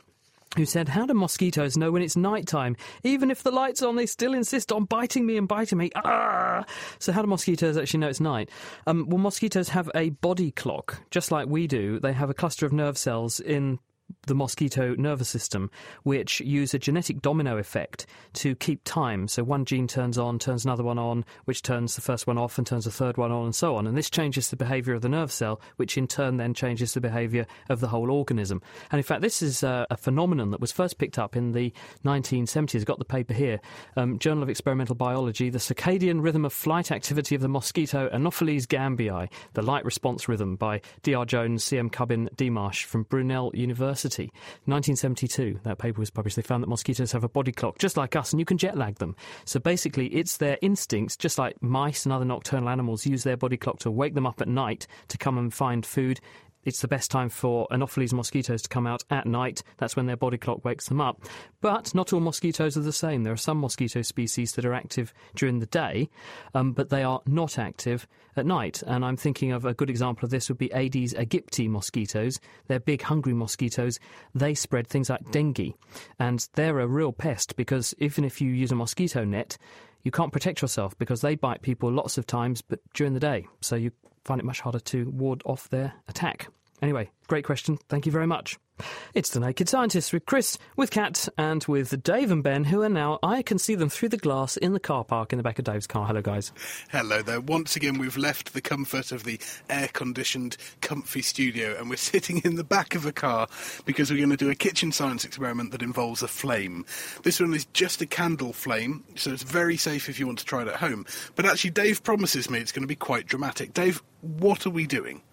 who said, How do mosquitoes know when it's night time? Even if the light's on, they still insist on biting me and biting me. Ah! So, how do mosquitoes actually know it's night? Um, well, mosquitoes have a body clock, just like we do. They have a cluster of nerve cells in the mosquito nervous system, which use a genetic domino effect to keep time. So one gene turns on, turns another one on, which turns the first one off and turns the third one on, and so on. And this changes the behavior of the nerve cell, which in turn then changes the behavior of the whole organism. And in fact, this is a, a phenomenon that was first picked up in the 1970s. I've got the paper here um, Journal of Experimental Biology The Circadian Rhythm of Flight Activity of the Mosquito Anopheles gambiae, The Light Response Rhythm by D.R. Jones, C.M. Cubbin, D. Marsh from Brunel University. 1972, that paper was published. They found that mosquitoes have a body clock just like us, and you can jet lag them. So basically, it's their instincts, just like mice and other nocturnal animals use their body clock to wake them up at night to come and find food it's the best time for Anopheles mosquitoes to come out at night. That's when their body clock wakes them up. But not all mosquitoes are the same. There are some mosquito species that are active during the day, um, but they are not active at night. And I'm thinking of a good example of this would be Aedes aegypti mosquitoes. They're big, hungry mosquitoes. They spread things like dengue. And they're a real pest because even if you use a mosquito net, you can't protect yourself because they bite people lots of times, but during the day. So you find it much harder to ward off their attack. Anyway, great question. Thank you very much. It's the Naked Scientists with Chris, with Kat, and with Dave and Ben, who are now, I can see them through the glass in the car park in the back of Dave's car. Hello, guys. Hello there. Once again, we've left the comfort of the air conditioned, comfy studio and we're sitting in the back of a car because we're going to do a kitchen science experiment that involves a flame. This one is just a candle flame, so it's very safe if you want to try it at home. But actually, Dave promises me it's going to be quite dramatic. Dave, what are we doing?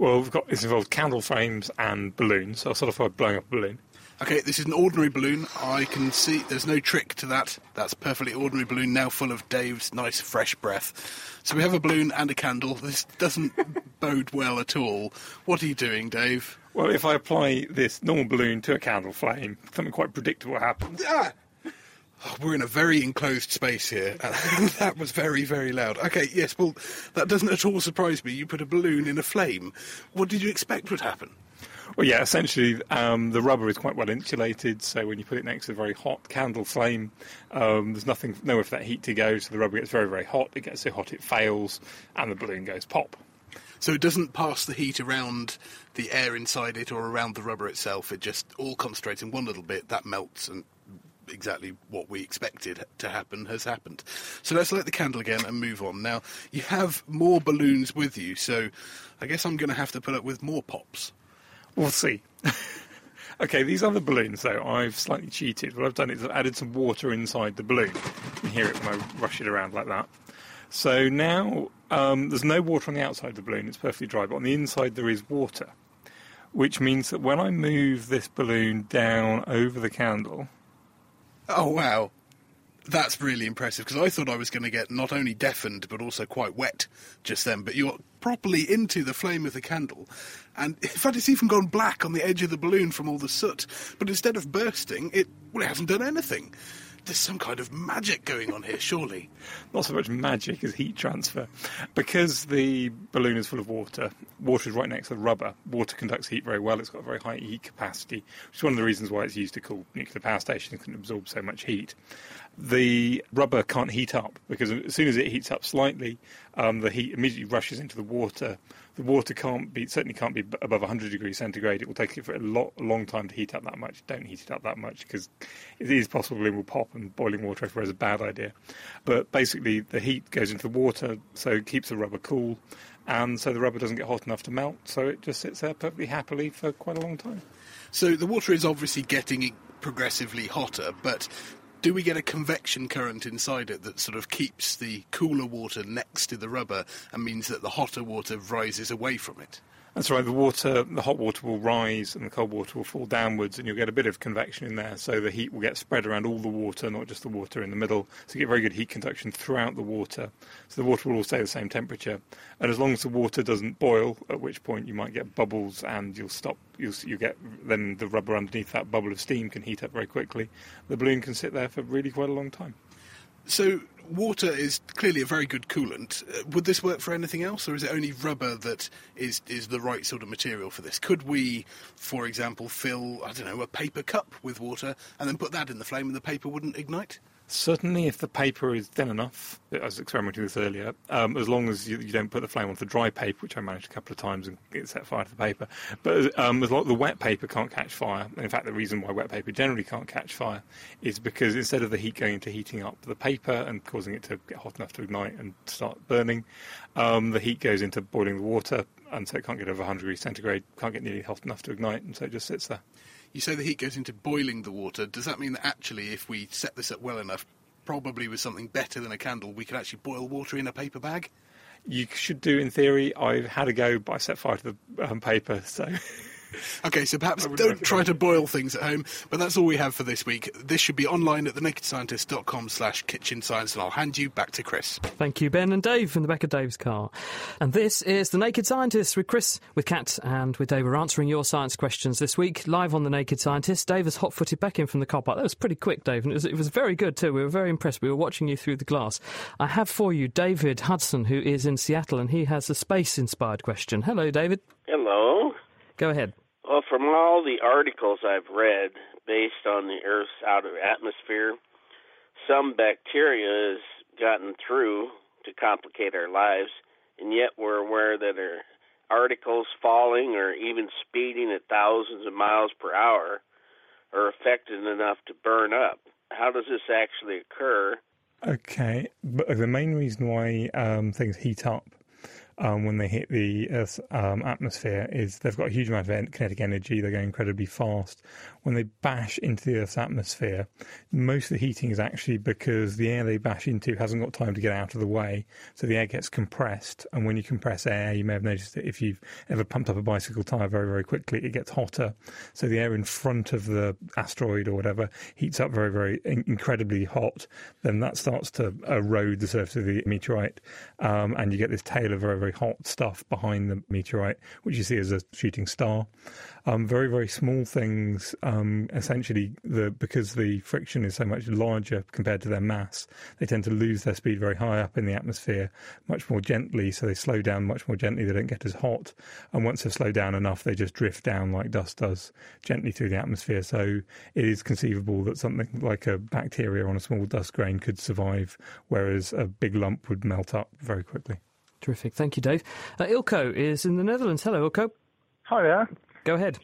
Well, we've got it's involved candle frames and balloons. So I'll start off by blowing up a balloon. Okay, this is an ordinary balloon. I can see there's no trick to that. That's a perfectly ordinary balloon now full of Dave's nice fresh breath. So we have a balloon and a candle. This doesn't bode well at all. What are you doing, Dave? Well, if I apply this normal balloon to a candle flame, something quite predictable happens. Ah! Oh, we're in a very enclosed space here. that was very, very loud. Okay, yes, well, that doesn't at all surprise me. You put a balloon in a flame. What did you expect would happen? Well, yeah, essentially, um, the rubber is quite well insulated, so when you put it next to a very hot candle flame, um, there's nothing, nowhere for that heat to go, so the rubber gets very, very hot. It gets so hot it fails, and the balloon goes pop. So it doesn't pass the heat around the air inside it or around the rubber itself. It just all concentrates in one little bit, that melts and exactly what we expected to happen has happened. So let's light the candle again and move on. Now, you have more balloons with you, so I guess I'm going to have to put up with more pops. We'll see. okay, these other balloons, though, I've slightly cheated. What I've done is I've added some water inside the balloon. You can hear it when I rush it around like that. So now um, there's no water on the outside of the balloon, it's perfectly dry, but on the inside there is water, which means that when I move this balloon down over the candle, Oh wow, that's really impressive because I thought I was going to get not only deafened but also quite wet just then. But you're properly into the flame of the candle, and in fact, it's even gone black on the edge of the balloon from all the soot. But instead of bursting, it well, it hasn't done anything there's some kind of magic going on here, surely. Not so much magic as heat transfer. Because the balloon is full of water, water is right next to the rubber. Water conducts heat very well. It's got a very high heat capacity, which is one of the reasons why it's used to cool nuclear power stations, it can absorb so much heat. the rubber can't heat up because as soon as it heats up slightly, um, the heat immediately rushes into the water. The water can't be certainly can't be above 100 degrees centigrade. It will take it for a, lot, a long time to heat up that much. Don't heat it up that much because it is possible it will pop and boiling water everywhere is a bad idea. But basically, the heat goes into the water, so it keeps the rubber cool, and so the rubber doesn't get hot enough to melt. So it just sits there perfectly happily for quite a long time. So the water is obviously getting progressively hotter, but do we get a convection current inside it that sort of keeps the cooler water next to the rubber and means that the hotter water rises away from it? That's right. The water, the hot water will rise and the cold water will fall downwards, and you'll get a bit of convection in there. So the heat will get spread around all the water, not just the water in the middle. So you get very good heat conduction throughout the water. So the water will all stay the same temperature. And as long as the water doesn't boil, at which point you might get bubbles, and you'll stop. You'll you get then the rubber underneath that bubble of steam can heat up very quickly. The balloon can sit there for really quite a long time. So water is clearly a very good coolant. Uh, would this work for anything else, or is it only rubber that is is the right sort of material for this? Could we, for example, fill I don't know a paper cup with water and then put that in the flame, and the paper wouldn't ignite? Certainly, if the paper is thin enough, I was experimenting with this earlier, um, as long as you, you, don't put the flame onto dry paper, which I managed a couple of times and it set fire to the paper. But um, as long the wet paper can't catch fire, in fact, the reason why wet paper generally can't catch fire is because instead of the heat going into heating up the paper and causing it to get hot enough to ignite and start burning, um, the heat goes into boiling the water, and so it can't get over 100 degrees centigrade, can't get nearly hot enough to ignite, and so it just sits there. You say the heat goes into boiling the water. Does that mean that actually, if we set this up well enough, probably with something better than a candle, we could actually boil water in a paper bag? You should do in theory. I've had a go, but I set fire to the um, paper, so. Okay, so perhaps don't try to boil things at home, but that's all we have for this week. This should be online at thenakedscientist.com slash kitchen science, and I'll hand you back to Chris. Thank you, Ben and Dave, from the back of Dave's car. And this is The Naked Scientist with Chris, with Kat, and with Dave. We're answering your science questions this week, live on The Naked Scientist. Dave has hot footed back in from the car park. That was pretty quick, Dave, and it was, it was very good too. We were very impressed. We were watching you through the glass. I have for you David Hudson, who is in Seattle, and he has a space inspired question. Hello, David. Hello. Go ahead. Well, from all the articles I've read based on the Earth's outer atmosphere, some bacteria has gotten through to complicate our lives, and yet we're aware that our articles falling or even speeding at thousands of miles per hour are affected enough to burn up. How does this actually occur? Okay, but the main reason why um, things heat up um, when they hit the Earth's um, atmosphere is they've got a huge amount of kinetic energy. They're going incredibly fast. When they bash into the Earth's atmosphere, most of the heating is actually because the air they bash into hasn't got time to get out of the way. So the air gets compressed. And when you compress air, you may have noticed that if you've ever pumped up a bicycle tyre very, very quickly, it gets hotter. So the air in front of the asteroid or whatever heats up very, very incredibly hot. Then that starts to erode the surface of the meteorite. Um, and you get this tail of very very hot stuff behind the meteorite, which you see as a shooting star. Um, very, very small things, um, essentially, the, because the friction is so much larger compared to their mass, they tend to lose their speed very high up in the atmosphere much more gently, so they slow down much more gently, they don't get as hot. And once they slow down enough, they just drift down like dust does gently through the atmosphere. So it is conceivable that something like a bacteria on a small dust grain could survive, whereas a big lump would melt up very quickly. Terrific. Thank you, Dave. Uh, Ilko is in the Netherlands. Hello, Ilko. Hi there. Go ahead.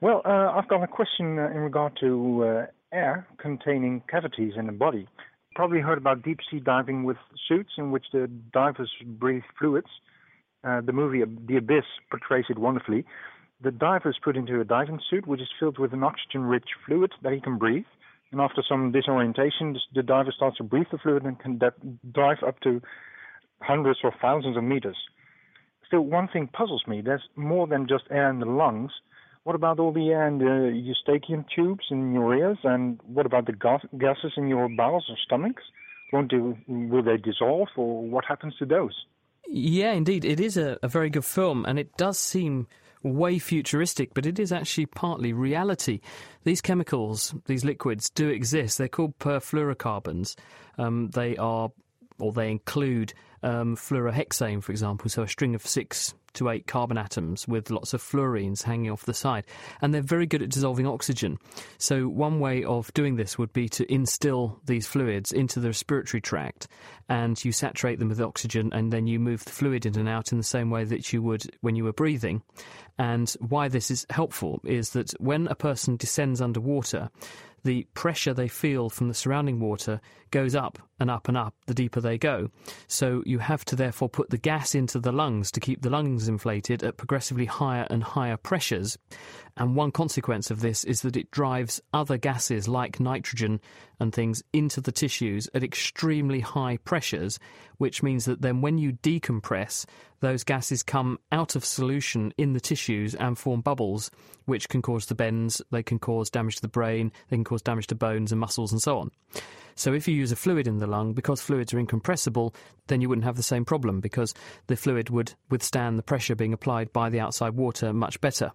Well, uh, I've got a question uh, in regard to uh, air containing cavities in the body. Probably heard about deep sea diving with suits in which the divers breathe fluids. Uh, the movie The Abyss portrays it wonderfully. The diver is put into a diving suit which is filled with an oxygen rich fluid that he can breathe. And after some disorientation, the diver starts to breathe the fluid and can dive up to hundreds or thousands of meters. Still, one thing puzzles me. There's more than just air in the lungs. What about all the air in the eustachian tubes in your ears? And what about the gas- gases in your bowels or stomachs? Won't they, will they dissolve, or what happens to those? Yeah, indeed. It is a, a very good film, and it does seem way futuristic, but it is actually partly reality. These chemicals, these liquids, do exist. They're called perfluorocarbons. Um, they are or they include um, fluorohexane, for example, so a string of six to eight carbon atoms with lots of fluorines hanging off the side. And they're very good at dissolving oxygen. So, one way of doing this would be to instill these fluids into the respiratory tract and you saturate them with oxygen and then you move the fluid in and out in the same way that you would when you were breathing. And why this is helpful is that when a person descends underwater, the pressure they feel from the surrounding water goes up and up and up the deeper they go. So you have to therefore put the gas into the lungs to keep the lungs inflated at progressively higher and higher pressures. And one consequence of this is that it drives other gases like nitrogen and things into the tissues at extremely high pressures, which means that then when you decompress, those gases come out of solution in the tissues and form bubbles, which can cause the bends, they can cause damage to the brain, they can cause damage to bones and muscles and so on. So if you use a fluid in the lung, because fluids are incompressible, then you wouldn't have the same problem because the fluid would withstand the pressure being applied by the outside water much better.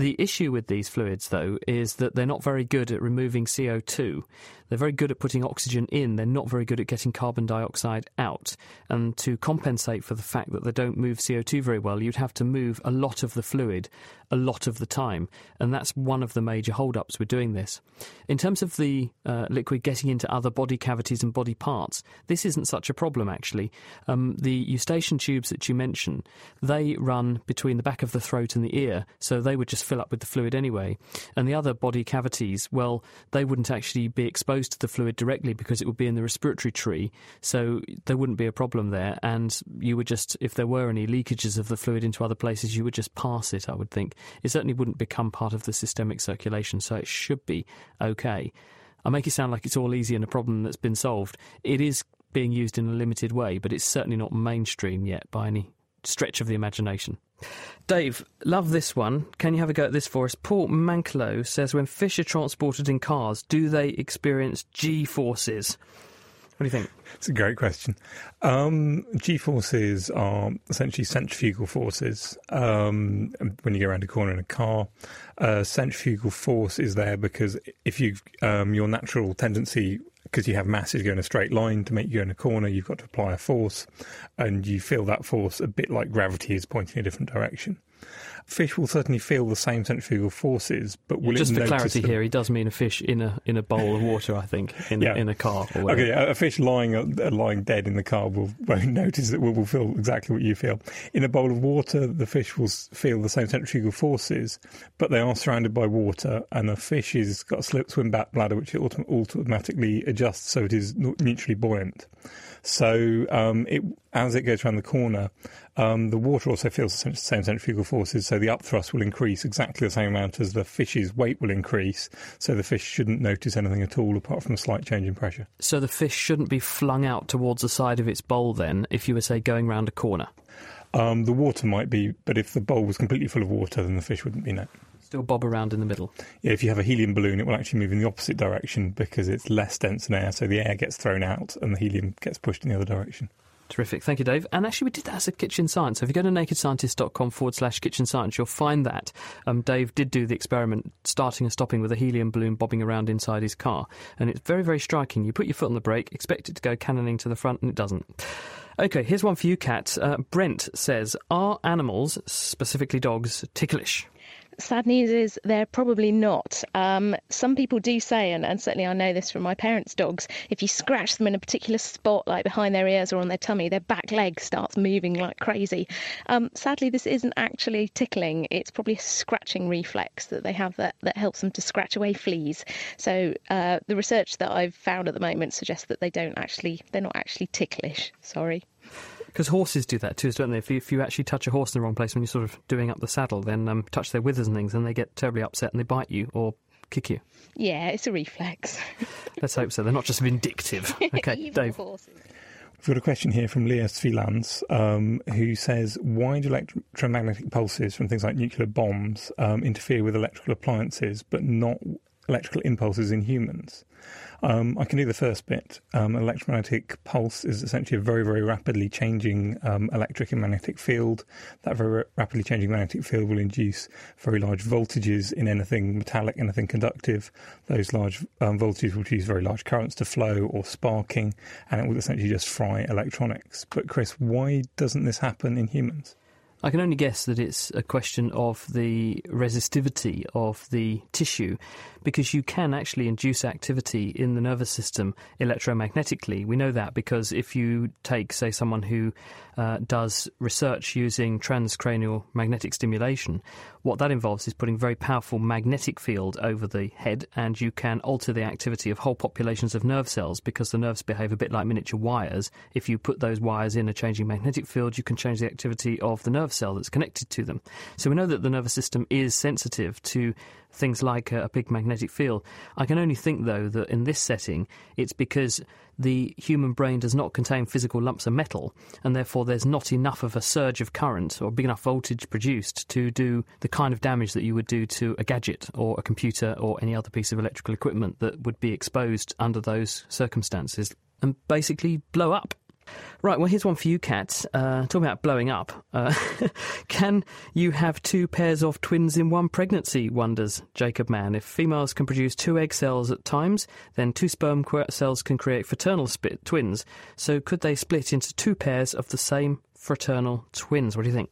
The issue with these fluids, though, is that they're not very good at removing CO2. They're very good at putting oxygen in, they're not very good at getting carbon dioxide out. And to compensate for the fact that they don't move CO2 very well, you'd have to move a lot of the fluid a lot of the time. And that's one of the major hold-ups with doing this. In terms of the uh, liquid getting into other body cavities and body parts, this isn't such a problem, actually. Um, the eustachian tubes that you mentioned, they run between the back of the throat and the ear, so they would just fill up with the fluid anyway. And the other body cavities, well, they wouldn't actually be exposed to the fluid directly because it would be in the respiratory tree, so there wouldn't be a problem there. And you would just, if there were any leakages of the fluid into other places, you would just pass it, I would think. It certainly wouldn't become part of the systemic circulation, so it should be okay. I make it sound like it's all easy and a problem that's been solved. It is being used in a limited way, but it's certainly not mainstream yet by any stretch of the imagination. Dave, love this one. Can you have a go at this for us? Paul Manklow says when fish are transported in cars, do they experience G forces? What do you think? It's a great question. Um, G forces are essentially centrifugal forces. Um, when you go around a corner in a car, uh, centrifugal force is there because if you um, your natural tendency because you have masses going in a straight line to make you in a corner, you've got to apply a force, and you feel that force a bit like gravity is pointing in a different direction. Fish will certainly feel the same centrifugal forces, but will just for clarity them? here, he does mean a fish in a in a bowl of water. I think in yeah. in a car. okay, a fish lying uh, lying dead in the car will won't notice that Will, will feel exactly what you feel. In a bowl of water, the fish will feel the same centrifugal forces, but they are surrounded by water, and a fish has got a slip swim back bladder which it automatically adjusts so it is neutrally buoyant. So um, it, as it goes around the corner, um, the water also feels the same centrifugal forces, so the upthrust will increase exactly the same amount as the fish's weight will increase. So the fish shouldn't notice anything at all apart from a slight change in pressure. So the fish shouldn't be flung out towards the side of its bowl then, if you were, say, going round a corner? Um, the water might be, but if the bowl was completely full of water, then the fish wouldn't be no. Still bob around in the middle. Yeah, if you have a helium balloon, it will actually move in the opposite direction because it's less dense than air, so the air gets thrown out and the helium gets pushed in the other direction. Terrific. Thank you, Dave. And actually, we did that as a kitchen science. So if you go to nakedscientist.com forward slash kitchen science, you'll find that. Um, Dave did do the experiment starting and stopping with a helium balloon bobbing around inside his car. And it's very, very striking. You put your foot on the brake, expect it to go cannoning to the front, and it doesn't. Okay, here's one for you, Kat. Uh, Brent says Are animals, specifically dogs, ticklish? Sad news is they're probably not. Um, some people do say, and, and, certainly I know this from my parents' dogs, if you scratch them in a particular spot, like behind their ears or on their tummy, their back leg starts moving like crazy. Um, sadly, this isn't actually tickling. It's probably a scratching reflex that they have that, that helps them to scratch away fleas. So uh, the research that I've found at the moment suggests that they don't actually, they're not actually ticklish. Sorry. Because horses do that too, don't they? If you, if you actually touch a horse in the wrong place when you're sort of doing up the saddle, then um, touch their withers and things, and they get terribly upset and they bite you or kick you. Yeah, it's a reflex. Let's hope so. They're not just vindictive. Okay, Dave. Horses. We've got a question here from Leah Svilans, um, who says, Why do electromagnetic pulses from things like nuclear bombs um, interfere with electrical appliances, but not electrical impulses in humans? Um, I can do the first bit. Um, electromagnetic pulse is essentially a very, very rapidly changing um, electric and magnetic field. That very rapidly changing magnetic field will induce very large voltages in anything metallic, anything conductive. Those large um, voltages will produce very large currents to flow or sparking, and it will essentially just fry electronics. But, Chris, why doesn't this happen in humans? I can only guess that it's a question of the resistivity of the tissue because you can actually induce activity in the nervous system electromagnetically. We know that because if you take, say, someone who uh, does research using transcranial magnetic stimulation, what that involves is putting very powerful magnetic field over the head, and you can alter the activity of whole populations of nerve cells because the nerves behave a bit like miniature wires. If you put those wires in a changing magnetic field, you can change the activity of the nerve cell that's connected to them. So we know that the nervous system is sensitive to things like a, big magnetic field. I can only think, though, that in this setting, it's because the human brain does not contain physical lumps of metal, and therefore there's not enough of a surge of current or big enough voltage produced to do the kind of damage that you would do to a gadget or a computer or any other piece of electrical equipment that would be exposed under those circumstances and basically blow up. Right, well, here's one for you, Kat. Uh, talking about blowing up. Uh, can you have two pairs of twins in one pregnancy, wonders Jacob Mann. If females can produce two egg cells at times, then two sperm cells can create fraternal twins. So could they split into two pairs of the same fraternal twins? What do you think?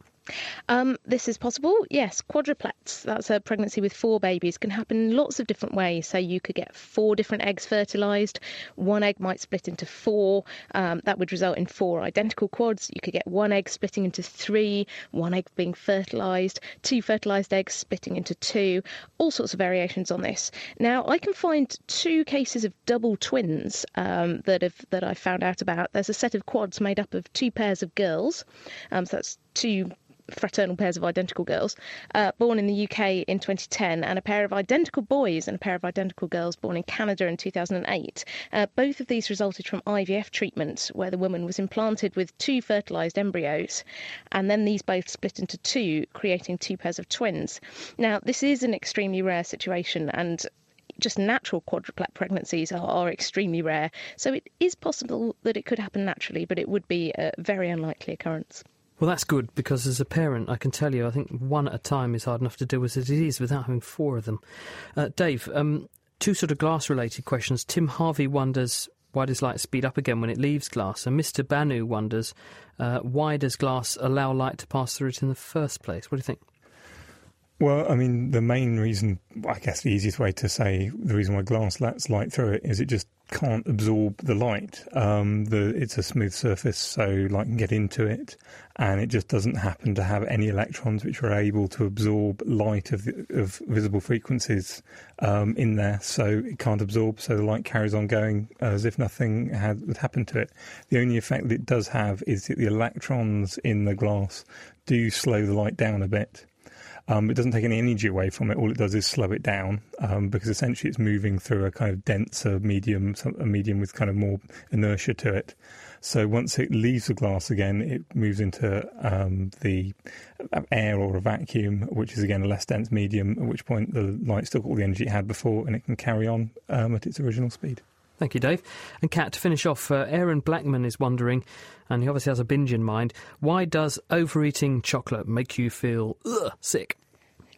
Um, this is possible, yes. Quadruplets, that's a pregnancy with four babies, can happen in lots of different ways. So you could get four different eggs fertilised. One egg might split into four. Um, that would result in four identical quads. You could get one egg splitting into three, one egg being fertilised, two fertilised eggs splitting into two. All sorts of variations on this. Now, I can find two cases of double twins um, that have that I found out about. There's a set of quads made up of two pairs of girls. Um, so that's two fraternal pairs of identical girls, uh, born in the UK in 2010, and a pair of identical boys and a pair of identical girls born in Canada in 2008. Uh, both of these resulted from IVF treatment, where the woman was implanted with two fertilised embryos, and then these both split into two, creating two pairs of twins. Now, this is an extremely rare situation, and just natural quadruplet pregnancies are, are, extremely rare. So it is possible that it could happen naturally, but it would be a very unlikely occurrence. Well, that's good because as a parent, I can tell you, I think one at a time is hard enough to deal with as it is without having four of them. Uh, Dave, um, two sort of glass related questions. Tim Harvey wonders why does light speed up again when it leaves glass? And Mr. Banu wonders uh, why does glass allow light to pass through it in the first place? What do you think? Well, I mean, the main reason, I guess the easiest way to say the reason why glass lets light through it is it just can't absorb the light. Um, the, it's a smooth surface, so light can get into it, and it just doesn't happen to have any electrons which are able to absorb light of, of visible frequencies um, in there. So it can't absorb, so the light carries on going as if nothing had happened to it. The only effect that it does have is that the electrons in the glass do slow the light down a bit. Um, it doesn't take any energy away from it. All it does is slow it down um, because essentially it's moving through a kind of denser medium, a medium with kind of more inertia to it. So once it leaves the glass again, it moves into um, the air or a vacuum, which is again a less dense medium. At which point the light still got all the energy it had before, and it can carry on um, at its original speed. Thank you, Dave. And Kat, to finish off, uh, Aaron Blackman is wondering, and he obviously has a binge in mind, why does overeating chocolate make you feel ugh, sick?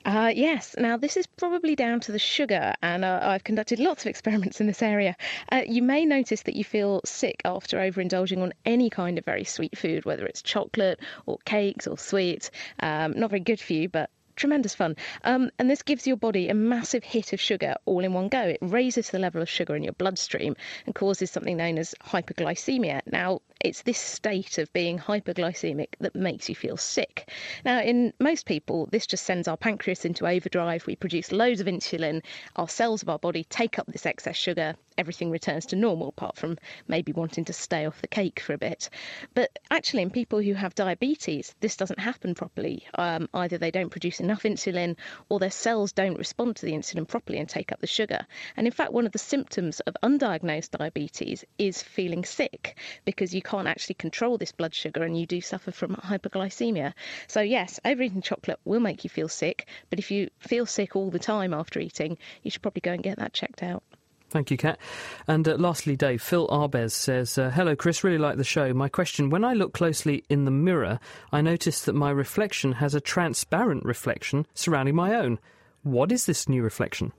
Uh, yes. Now, this is probably down to the sugar, and uh, I've conducted lots of experiments in this area. Uh, you may notice that you feel sick after overindulging on any kind of very sweet food, whether it's chocolate or cakes or sweets. Um, not very good for you, but tremendous fun. Um, and this gives your body a massive hit of sugar all in one go. It raises the level of sugar in your bloodstream and causes something known as hyperglycemia. Now, it's this state of being hyperglycemic that makes you feel sick. Now, in most people, this just sends our pancreas into overdrive. We produce loads of insulin. Our cells of our body take up this excess sugar. Everything returns to normal, apart from maybe wanting to stay off the cake for a bit. But actually, in people who have diabetes, this doesn't happen properly. Um, either they don't produce enough insulin or their cells don't respond to the insulin properly and take up the sugar. And in fact, one of the symptoms of undiagnosed diabetes is feeling sick because you can't actually control this blood sugar and you do suffer from hyperglycemia. So, yes, overeating chocolate will make you feel sick, but if you feel sick all the time after eating, you should probably go and get that checked out. Thank you, Kat. And uh, lastly, Dave, Phil Arbez says, uh, Hello, Chris, really like the show. My question When I look closely in the mirror, I notice that my reflection has a transparent reflection surrounding my own. What is this new reflection?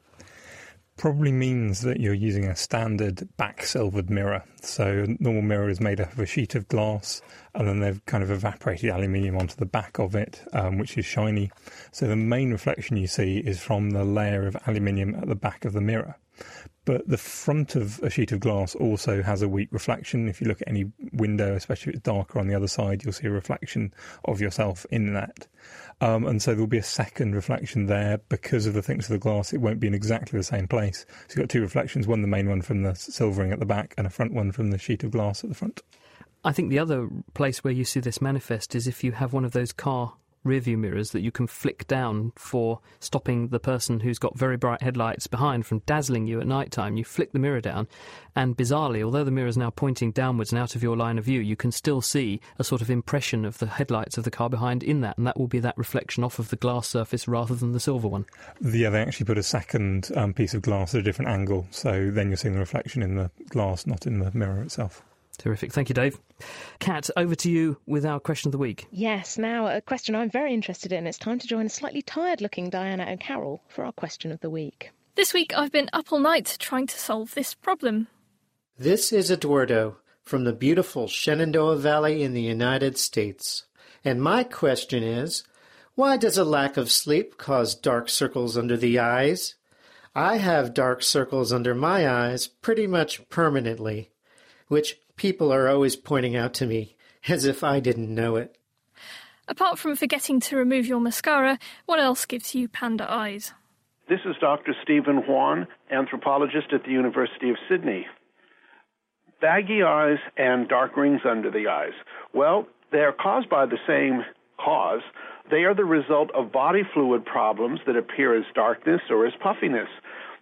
Probably means that you're using a standard back silvered mirror. So, a normal mirror is made up of a sheet of glass, and then they've kind of evaporated aluminium onto the back of it, um, which is shiny. So, the main reflection you see is from the layer of aluminium at the back of the mirror but the front of a sheet of glass also has a weak reflection. If you look at any window, especially if it's darker on the other side, you'll see a reflection of yourself in that. Um, and so there'll be a second reflection there because of the thickness of the glass. It won't be in exactly the same place. So you've got two reflections: one the main one from the silvering at the back, and a front one from the sheet of glass at the front. I think the other place where you see this manifest is if you have one of those car rearview mirrors that you can flick down for stopping the person who's got very bright headlights behind from dazzling you at night time. You flick the mirror down, and bizarrely, although the mirror is now pointing downwards and out of your line of view, you can still see a sort of impression of the headlights of the car behind in that, and that will be that reflection off of the glass surface rather than the silver one. Yeah, they actually put a second um, piece of glass at a different angle, so then you're seeing the reflection in the glass, not in the mirror itself. Terrific. Thank you, Dave. Kat, over to you with our question of the week. Yes, now a question I'm very interested in. It's time to join a slightly tired looking Diana O'Carroll for our question of the week. This week I've been up all night trying to solve this problem. This is Eduardo from the beautiful Shenandoah Valley in the United States. And my question is why does a lack of sleep cause dark circles under the eyes? I have dark circles under my eyes pretty much permanently, which people are always pointing out to me, as if I didn't know it. Apart from forgetting to remove your mascara, what else gives you panda eyes? This is Dr. Stephen Juan, anthropologist at the University of Sydney. Baggy eyes and dark rings under the eyes. Well, they are caused by the same cause. They are the result of body fluid problems that appear as darkness or as puffiness.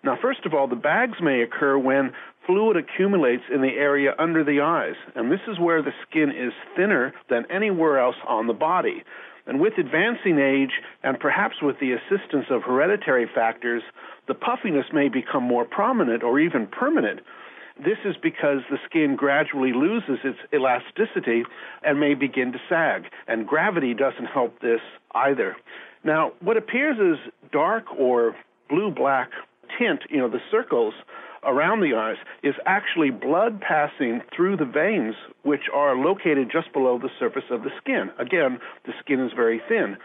Now, first of all, the bags may occur when fluid accumulates in the area under the eyes, and this is where the skin is thinner than anywhere else on the body. And with advancing age, and perhaps with the assistance of hereditary factors, the puffiness may become more prominent or even permanent. This is because the skin gradually loses its elasticity and may begin to sag, and gravity doesn't help this either. Now, what appears as dark or blue black tint, you know, the circles around the eyes, is actually blood passing through the veins, which are located just below the surface of the skin. Again, the skin is very thin.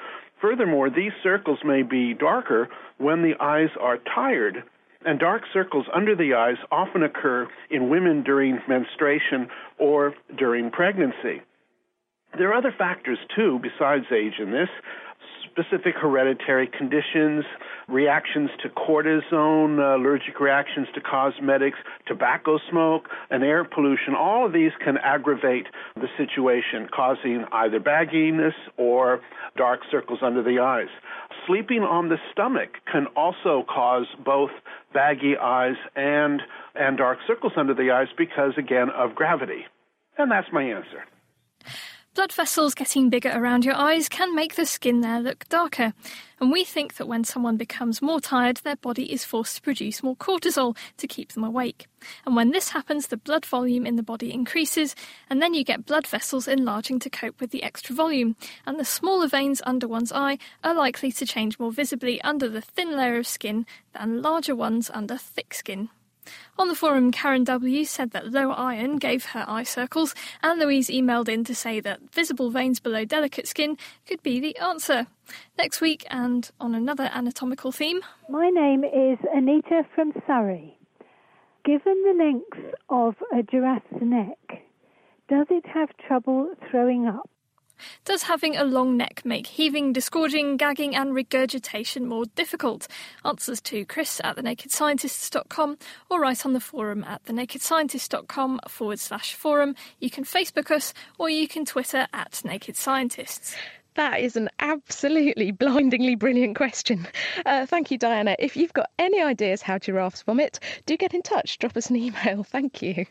Furthermore, these circles may be darker when the eyes are tired. And dark circles under the eyes often occur in women during menstruation or during pregnancy. There are other factors too besides age in this specific hereditary conditions, reactions to cortisone, uh, allergic reactions to cosmetics, tobacco smoke, and air pollution. All of these can aggravate the situation, causing either bagginess or dark circles under the eyes. Sleeping on the stomach can also cause both baggy eyes and and dark circles under the eyes because again of gravity. And that's my answer. Blood vessels getting bigger around your eyes can make the skin there look darker. And we think that when someone becomes more tired, their body is forced to produce more cortisol to keep them awake. And when this happens, the blood volume in the body increases, and then you get blood vessels enlarging to cope with the extra volume. And the smaller veins under one's eye are likely to change more visibly under the thin layer of skin than larger ones under thick skin. On the forum, Karen W said that low iron gave her eye circles, and Louise emailed in to say that visible veins below delicate skin could be the answer. Next week, and on another anatomical theme. My name is Anita from Surrey. Given the length of a giraffe's neck, does it have trouble throwing up? Does having a long neck make heaving, disgorging, gagging, and regurgitation more difficult? Answers to Chris at thenakedscientists.com or write on the forum at thenakedscientists.com forward slash forum. You can Facebook us or you can Twitter at Naked Scientists. That is an absolutely blindingly brilliant question. Uh, thank you, Diana. If you've got any ideas how giraffes vomit, do get in touch. Drop us an email. Thank you.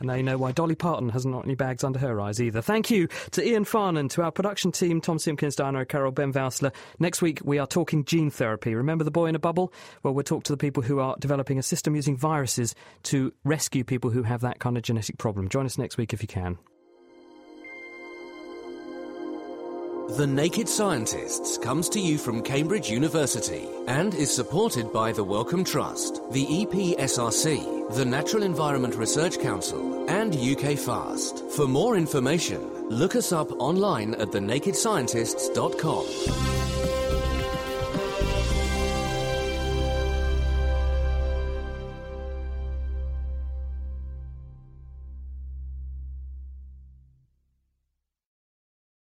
And now you know why Dolly Parton hasn't got any bags under her eyes either. Thank you to Ian Farnan, to our production team, Tom Simpkins, Diana Carroll, Ben Valsler. Next week, we are talking gene therapy. Remember the boy in a bubble? Well, we'll talk to the people who are developing a system using viruses to rescue people who have that kind of genetic problem. Join us next week if you can. The Naked Scientists comes to you from Cambridge University and is supported by the Wellcome Trust, the EPSRC, the Natural Environment Research Council, and UK Fast. For more information, look us up online at thenakedscientists.com.